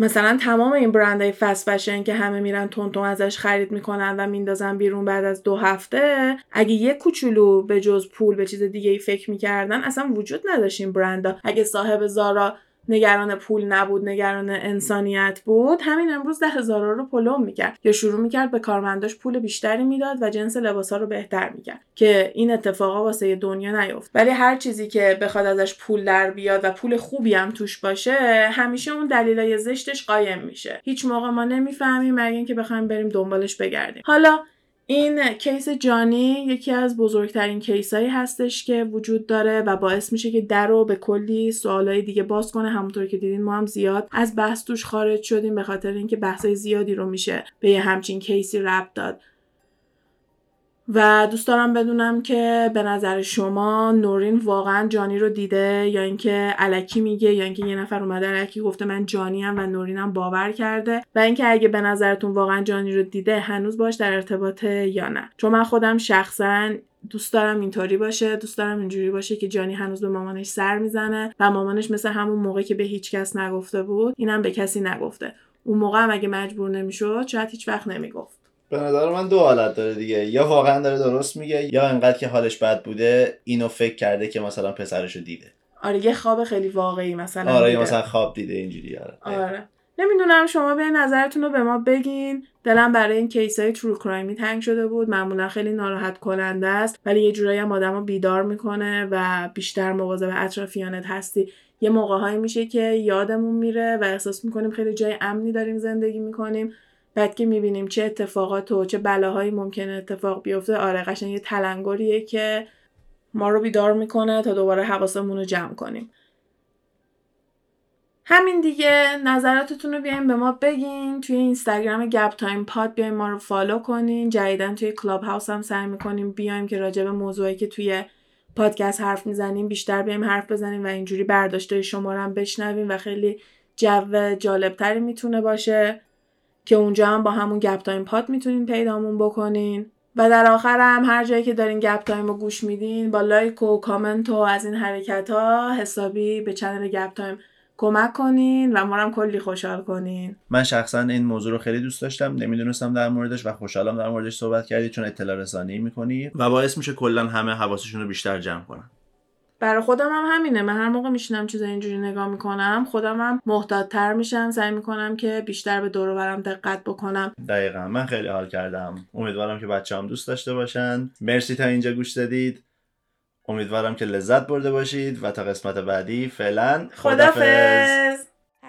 Speaker 2: مثلا تمام این برندهای فست فشن که همه میرن تون تون ازش خرید می‌کنن و میندازن بیرون بعد از دو هفته اگه یه کوچولو به جز پول به چیز دیگه ای فکر می‌کردن اصلا وجود نداشت این برندها. اگه صاحب زارا نگران پول نبود نگران انسانیت بود همین امروز ده هزارا رو پلم می‌کرد یا شروع می‌کرد به کارمنداش پول بیشتری می‌داد و جنس لباسا رو بهتر می‌کرد که این اتفاقا واسه دنیا نیفت. ولی هر چیزی که بخواد ازش پول در بیاد و پول خوبی هم توش باشه همیشه اون دلیلای زشتش قایم میشه. هیچ موقع ما نمی‌فهمیم مگه اینکه بخوایم بریم دنبالش بگردیم. حالا این کیس جانی یکی از بزرگترین کیسایی هستش که وجود داره و باعث میشه که در رو به کلی سوالای دیگه باز کنه. همونطور که دیدین ما هم زیاد از بحث توش خارج شدیم به خاطر اینکه بحثای زیادی رو میشه به یه همچین کیسی ربط داد. و دوست دارم بدونم که به نظر شما نورین واقعا جانی رو دیده یا اینکه علکی میگه یا اینکه یه نفر اومده علکی گفته من جانی هم و نورینم باور کرده و اینکه اگه به نظرتون واقعا جانی رو دیده هنوز باش در ارتباطه یا نه. چون من خودم شخصا دوست دارم اینطوری باشه دوست دارم اینجوری باشه که جانی هنوز به مامانش سر می‌زنه و مامانش مثل همون موقع که به هیچ کس نگفته بود اینم به کسی نگفته. اون موقع هم اگه مجبور نمی‌شد شاید هیچ وقت نمی‌گفت.
Speaker 1: به نظر من دو حالت داره دیگه. یا واقعا داره درست میگه یا انقدر که حالش بد بوده اینو فکر کرده که مثلا پسرشو دیده.
Speaker 2: آره یه خواب خیلی واقعی مثلا
Speaker 1: آره
Speaker 2: دیده.
Speaker 1: مثلا خواب دیده اینجوری آره.
Speaker 2: آره. نمی‌دونم شما به نظرتون رو به ما بگین. دلم برای این کیس های ترو کرایمی تنگ شده بود. معمولا خیلی ناراحت کننده است. ولی یه جورایی هم آدم رو بیدار می‌کنه و بیشتر مواظب اطرافیانت هستی. یه موقع میشه که یادمون میره و احساس می‌کنیم خیلی جای امنی داریم زندگی می‌کنیم. بعد که می‌بینیم چه اتفاقات و چه بلاهایی ممکنه اتفاق بیفته آره قشنگ یه تلنگریه که ما رو بیدار می‌کنه تا دوباره حواسمون رو جمع کنیم. همین دیگه نظراتتون رو بیاین به ما بگین. توی اینستاگرام گپ تایم پاد بیاین ما رو follow کنین. جدیدن توی کلاب هاوس هم سعی می‌کنیم بیایم که راجع به موضوعی که توی پادکست حرف می‌زنیم بیشتر بیایم حرف بزنیم و اینجوری برداشته شما رو هم بشنویم و خیلی جو جالبتری می‌تونه باشه. که اونجا هم با همون گپ تایم پاد می‌تونین پیدامون بکنین. و در آخر هم هر جایی که دارین گپ تایم رو گوش میدین با لایک و کامنت و از این حرکت ها حسابی به channel گپ تایم کمک کنین و ما هم کلی خوشحال کنین.
Speaker 1: من شخصا این موضوع رو خیلی دوست داشتم نمی‌دونستم در موردش و خوشحالم در موردش صحبت کردی چون اطلاع رسانی می‌کنی. و باعث میشه کلا همه حواسشون رو بیشتر جمع کنن.
Speaker 2: برای خودم هم همینه. من هر موقع میشینم چیزا اینجوری نگاه می‌کنم خودم هم محتاطتر میشم. سعی می‌کنم که بیشتر به دور برم دقت بکنم.
Speaker 1: دقیقا. من خیلی حال کردم. امیدوارم که بچه هم دوست داشته باشن. مرسی تا اینجا گوش دادید. امیدوارم که لذت برده باشید و تا قسمت بعدی فعلا
Speaker 2: خدافظ